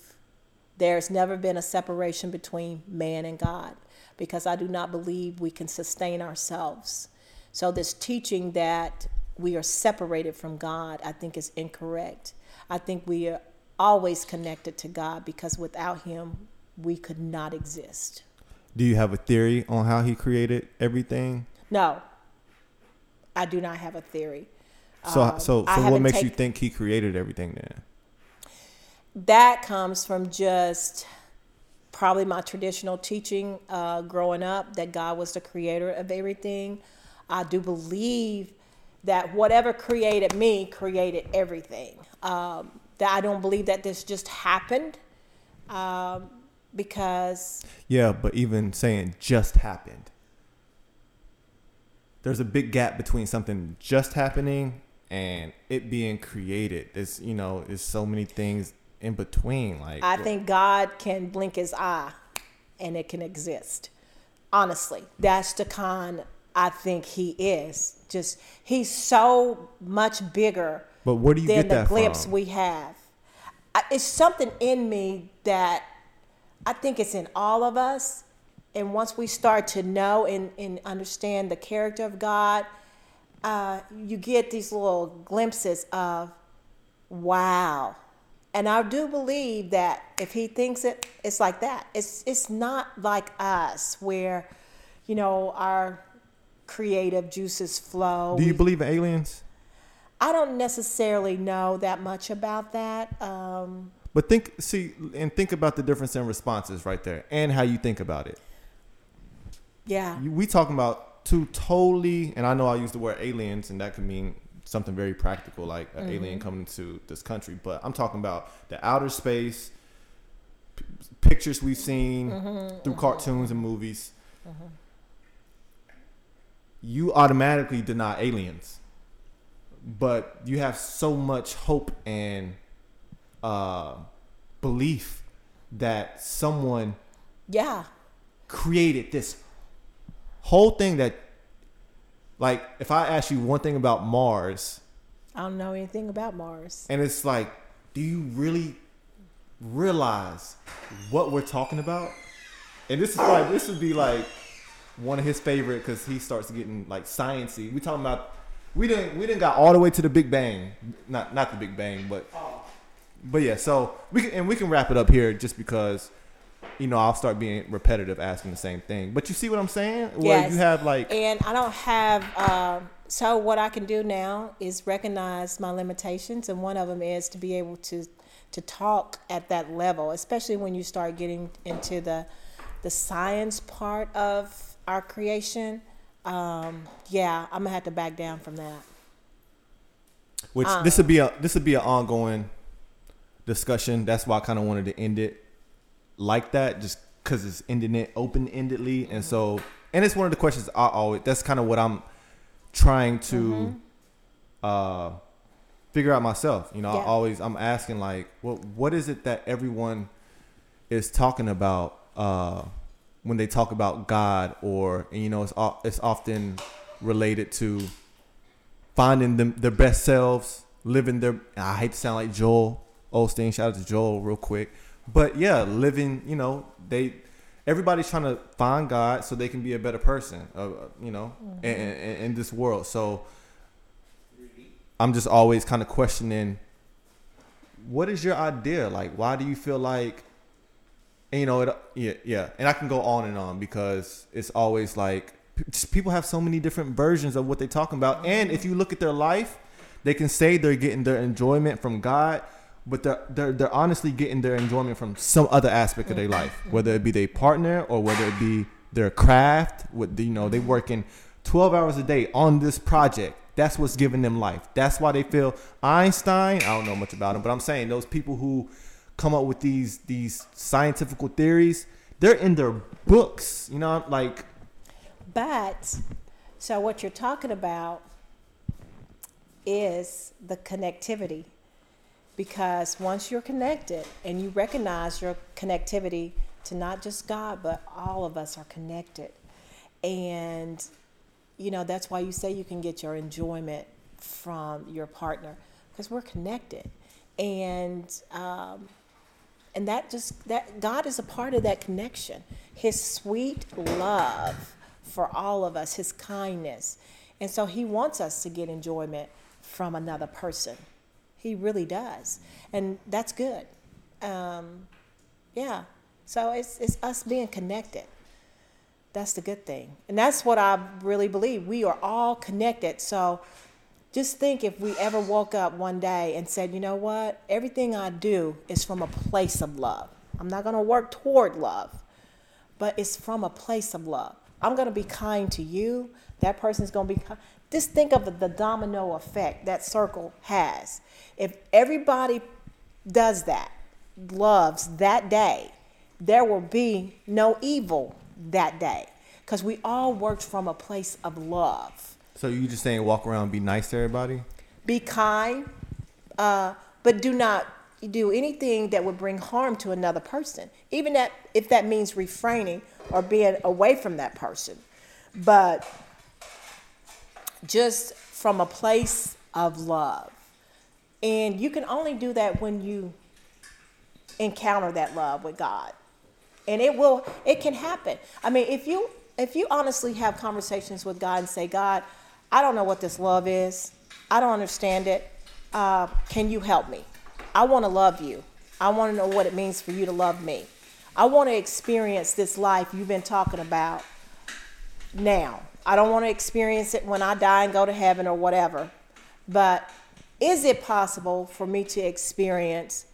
there's never been a separation between man and God because I do not believe we can sustain ourselves. So this teaching that we are separated from God, I think is incorrect. I think we are always connected to God because without Him, we could not exist. Do you have a theory on how he created everything? No, I do not have a theory. So, Um, so, so what makes you think he created everything then? that comes from just probably my traditional teaching uh, growing up that God was the creator of everything. I do believe that whatever created me created everything. Um, that I don't believe that this just happened um, because Yeah, but even saying just happened, there's a big gap between something just happening and it being created. There's, you know, there's so many things in between. Like, I think God can blink his eye and it can exist. Honestly, that's the kind I think he is. Just he's so much bigger But do you than get the that glimpse from? we have. I, it's something in me that I think it's in all of us. And once we start to know and, and understand the character of God, uh, you get these little glimpses of, wow. And I do believe that if he thinks it, it's like that. It's it's not like us where, you know, our creative juices flow. do you believe in aliens? I don't necessarily know that much about that. Um, But think, see, and think about the difference in responses right there and how you think about it. yeah, we talking about two totally, and I know I use the word aliens, and that could mean something very practical, like an mm-hmm. alien coming to this country. But I'm talking about the outer space p- pictures we've seen mm-hmm. through mm-hmm. cartoons and movies. You automatically deny aliens, but you have so much hope and uh, belief that someone yeah, created this whole thing that like if I ask you one thing about Mars I don't know anything about Mars. and it's like do you really realize what we're talking about? And this is like this would be like one of his favorite because he starts getting like sciency. We talking about we didn't we didn't got all the way to the Big Bang, not not the Big Bang, but but yeah. So we can and we can wrap it up here just because you know I'll start being repetitive, asking the same thing. But you see what I'm saying? Where Yes. you have like And I don't have. Um, so what I can do now is recognize my limitations, and one of them is to be able to to talk at that level, especially when you start getting into the the science part of our creation, um, yeah, I'm gonna have to back down from that. Which this would be a this would be an ongoing discussion. That's why I kind of wanted to end it like that, just because it's ending it open endedly, and so and it's one of the questions I always. That's kind of what I'm trying to uh, figure out myself. You know, I always I'm asking like, what what is it that everyone is talking about uh, when they talk about God, or and, you know, it's it's often related to finding them their best selves, living their. I hate to sound like Joel Osteen. Shout out to Joel real quick, but yeah, living. You know, they everybody's trying to find God so they can be a better person. Uh, you know, in, in, in this world. So I'm just always kind of questioning. What is your idea? Like, why do you feel like? And you know, it, yeah, yeah, and I can go on and on because it's always like people have so many different versions of what they're talking about. And if you look at their life, they can say they're getting their enjoyment from God, but they're they're, they're honestly getting their enjoyment from some other aspect of their life, whether it be their partner or whether it be their craft. With you know, they working twelve hours a day on this project. That's what's giving them life. That's why they feel Einstein. I don't know much about him, but I'm saying those people who come up with these these scientific theories, they're in their books. You know, like But so what you're talking about is the connectivity. Because once you're connected and you recognize your connectivity to not just God, but all of us are connected. And, you know, that's why you say you can get your enjoyment from your partner because we're connected. And, um, and that just that god is a part of that connection. His sweet love for all of us his kindness. And so he wants us to get enjoyment from another person. He really does. And that's good. Um, yeah. So it's, it's us being connected. That's the good thing. And that's what i really believe. We are all connected. So just think if we ever woke up one day and said, you know what, everything I do is from a place of love. I'm not going to work toward love, but it's from a place of love. I'm going to be kind to you. That person's going to be kind. Just think of the domino effect that circle has. If everybody does that, loves that day, there will be no evil that day because we all worked from a place of love so you just saying walk around and be nice to everybody. be kind, uh, but do not do anything that would bring harm to another person, even that if that means refraining or being away from that person. But just from a place of love. And you can only do that when you encounter that love with God. And it will it can happen. I mean, if you if you honestly have conversations with God and say, God, I don't know what this love is. I don't understand it. Uh, can you help me? I want to love you. I want to know what it means for you to love me. I want to experience this life you've been talking about now. I don't want to experience it when I die and go to heaven or whatever. But is it possible for me to experience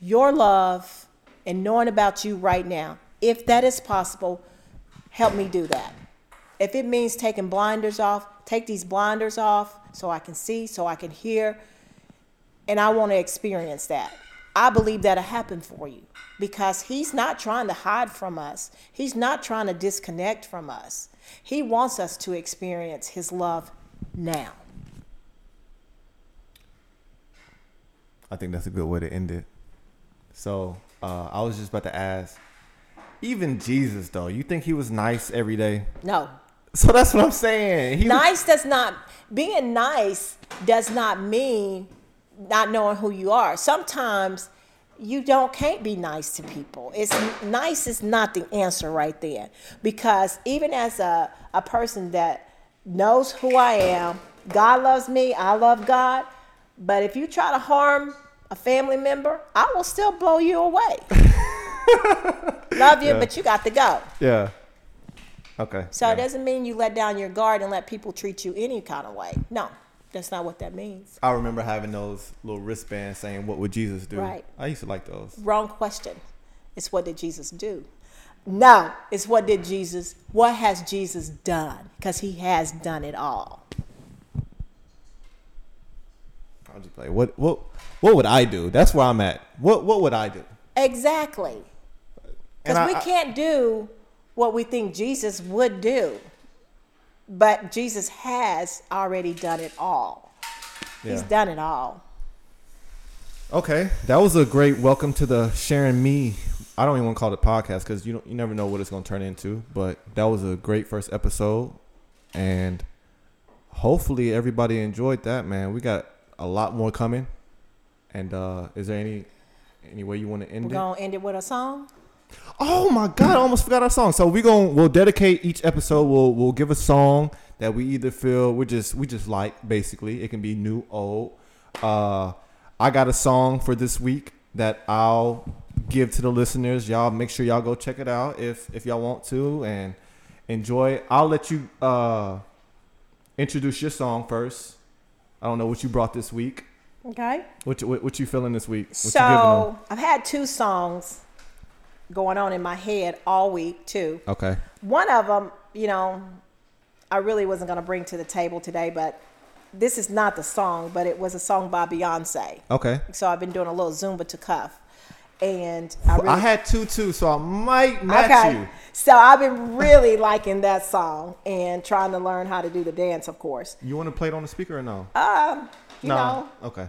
your love and knowing about you right now? If that is possible, help me do that. If it means taking blinders off, take these blinders off so I can see, so I can hear, and I want to experience that. I believe that'll happen for you because He's not trying to hide from us, He's not trying to disconnect from us. He wants us to experience His love now. I think that's a good way to end it. So uh, I was just about to ask, even Jesus though, you think he was nice every day? No. So that's what I'm saying. He Nice does not, being nice does not mean not knowing who you are. Sometimes you don't can't be nice to people. It's nice is not the answer right there. Because even as a, a person that knows who I am, God loves me, I love God. But if you try to harm a family member, I will still blow you away. love you, but you got to go. yeah. Okay. So yeah. it doesn't mean you let down your guard and let people treat you any kind of way. No, that's not what that means. I remember having those little wristbands saying, "What would Jesus do?" Right. I used to like those. Wrong question. It's what did Jesus do? No, it's what did Jesus, what has Jesus done? Because he has done it all. I'll just play. What what what would I do? That's where I'm at. What what would I do? Exactly. Because we I- can't do what we think Jesus would do. But Jesus has already done it all. He's done it all. Okay, that was a great welcome to the SharonMe. I don't even want to call it a podcast because you don't, you never know what it's going to turn into. But that was a great first episode, and hopefully everybody enjoyed that. Man, we got a lot more coming. And uh is there any any way you want to end We're it? going to end it with a song. Oh my god, I almost forgot our song. So we going we'll dedicate each episode. We'll we'll give a song that we either feel we just we just like basically. It can be new, old. Uh I got a song for this week that I'll give to the listeners. Y'all make sure y'all go check it out if if y'all want to and enjoy. I'll let you uh introduce your song first. I don't know what you brought this week. Okay. What you, what, what you feeling this week? What you? So I've had two songs going on in my head all week, too. Okay. One of them, you know, I really wasn't going to bring to the table today, but this is not the song, but it was a song by Beyonce. Okay. So I've been doing a little Zumba to cuff. And I really. I had two too, so I might match okay. you. So I've been really liking that song and trying to learn how to do the dance, of course. You want to play it on the speaker or no? Um, you know, Okay.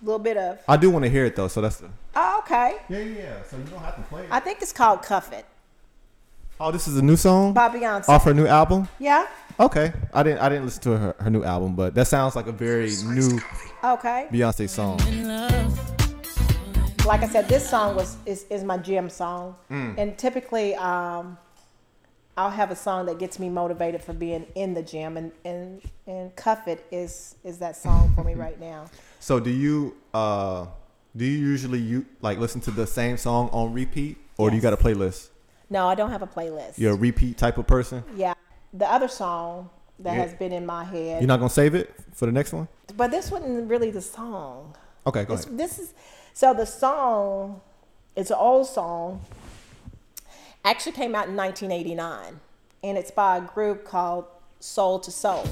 A little bit of. I do want to hear it though, so that's the. Oh, okay. Yeah, yeah, yeah. So you don't have to play it. I think it's called Cuff It oh, this is a new song by Beyonce. off her new album. Yeah. Okay, I didn't I didn't listen to her, her new album, but that sounds like a very new Okay. Beyonce song. like I said, this song was is, is my gym song, Mm. and typically um, I'll have a song that gets me motivated for being in the gym, and and and Cuff It is is that song for me right now. So do you uh do you usually you like listen to the same song on repeat, or do you got a playlist? No, I don't have a playlist. You're a repeat type of person. Yeah, the other song that Yeah. has been in my head, You're not gonna save it for the next one. but this wasn't really the song. Okay, go This, ahead. this is so the song. It's an old song. Actually, came out in 1989, and it's by a group called Soul II Soul.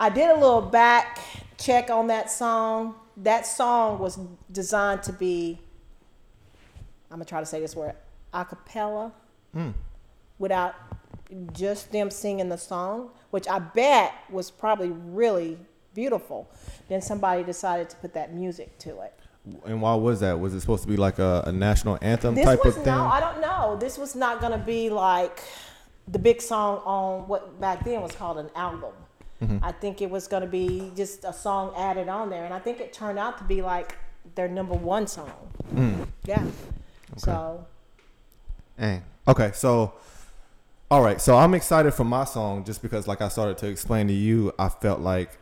I did a little back check on that song. That song was designed to be. I'm gonna try to say this word, a cappella, hmm. without just them singing the song, which I bet was probably really beautiful. Then somebody decided to put that music to it. And why was that? Was it supposed to be like a, a national anthem This type was of thing? no, I don't know. This was not gonna be like the big song on what back then was called an album. Mm-hmm. I think it was gonna be just a song added on there, and I think it turned out to be like their number one song. Mm. Yeah. So Dang. Okay, so all right, so I'm excited for my song just because, like I started to explain to you, I felt like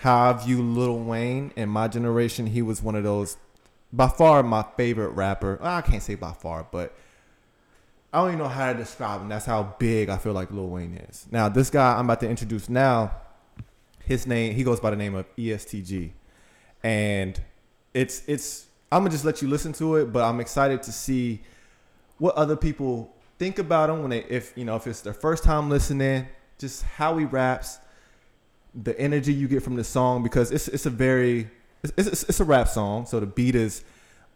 how I view Lil Wayne in my generation. He was one of those, by far my favorite rapper. I can't say by far, but I don't even know how to describe him. That's how big I feel like Lil Wayne is. Now, this guy I'm about to introduce now, his name he goes by the name of EST Gee, and it's it's. I'm gonna just let you listen to it, but I'm excited to see what other people think about him when they if you know if it's their first time listening, just how he raps, the energy you get from the song because it's it's a very it's it's, it's a rap song, so the beat is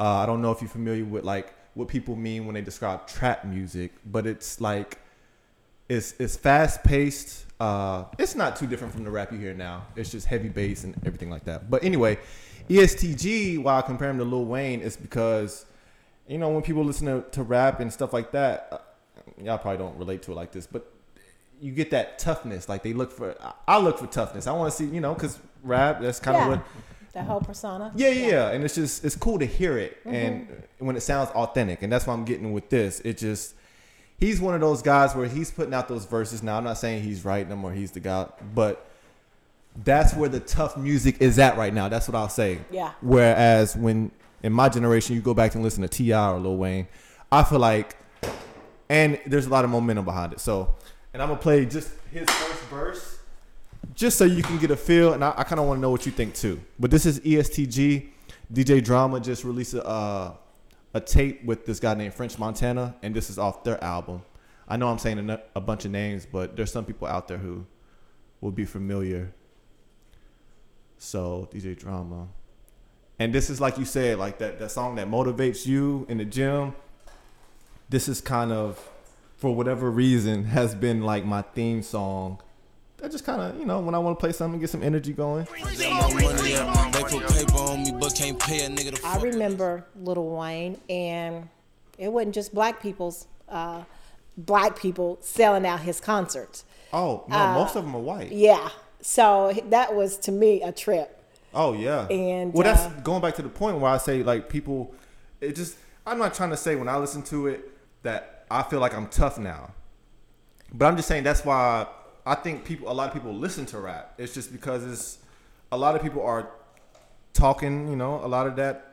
uh, I don't know if you're familiar with like what people mean when they describe trap music, but it's like it's it's fast paced. Uh, it's not too different from the rap you hear now. It's just heavy bass and everything like that. But anyway, EST Gee, why I compare him to Lil Wayne, is because you know when people listen to, to rap and stuff like that, uh, y'all probably don't relate to it like this, but you get that toughness. Like they look for, I- I look for toughness. I want to see, you know, because rap that's kind of yeah, what that whole persona. yeah, yeah, yeah, and it's just it's cool to hear it, mm-hmm. and uh, when it sounds authentic, and that's what I'm getting with this. It just he's one of those guys where he's putting out those verses. Now I'm not saying he's writing them or he's the guy, but that's where the tough music is at right now. That's what I'll say. Yeah. Whereas when in my generation you go back and listen to T.I. or Lil Wayne, I feel like, and there's a lot of momentum behind it. So, and I'm gonna play just his first verse just so you can get a feel, and I, I kind of want to know what you think too. But this is EST Gee. DJ Drama just released a uh, a tape with this guy named French Montana, and this is off their album. I know I'm saying a, a bunch of names, but there's some people out there who will be familiar. So DJ Drama, and this is like you said, like that that song that motivates you in the gym. This is kind of, for whatever reason, has been like my theme song that just kind of, you know, when I want to play something, get some energy going. I remember Little Wayne, and it wasn't just black people's, uh, black people selling out his concerts. Oh no, uh, most of them are white. Yeah, so that was to me a trip. Oh yeah, and well, that's uh, going back to the point where I say like people, it just. I'm not trying to say when I listen to it that I feel like I'm tough now, but I'm just saying that's why I think people, a lot of people listen to rap. It's just because it's a lot of people are talking. You know, a lot of that.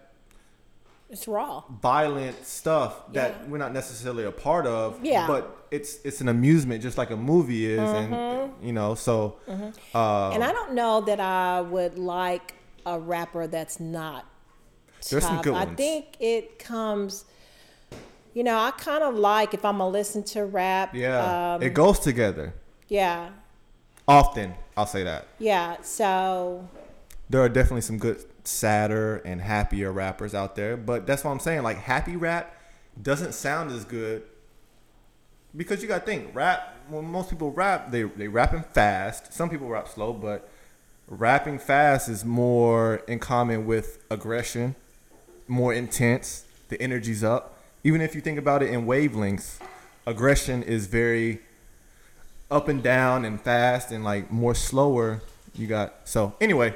It's raw, violent stuff that yeah. we're not necessarily a part of. Yeah, but it's it's an amusement, just like a movie is, mm-hmm. and you know, so. Mm-hmm. Uh, and I don't know that I would like a rapper that's not. There's some good ones. I think it comes. You know, I kind of like if I'm gonna listen to rap. Yeah, um, it goes together. Yeah. Often, I'll say that. Yeah. So. There are definitely some good, sadder and happier rappers out there, but that's what I'm saying. Like happy rap doesn't sound as good because you got to think rap. When most people rap, they they rapping fast. Some people rap slow, but rapping fast is more in common with aggression, more intense. The energy's up. Even if you think about it in wavelengths, aggression is very up and down and fast and like more slower. You got so anyway,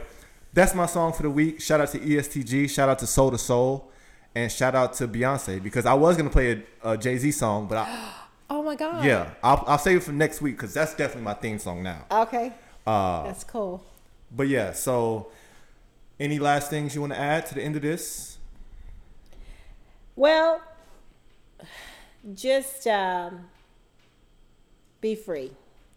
that's my song for the week. Shout out to EST Gee, shout out to Soul II Soul, and shout out to Beyonce because I was gonna play a, a Jay Z song, but I. Oh my god. Yeah, I'll, I'll save it for next week because that's definitely my theme song now. Okay. Uh, that's cool. But yeah, so any last things you want to add to the end of this? Well, just um, be free.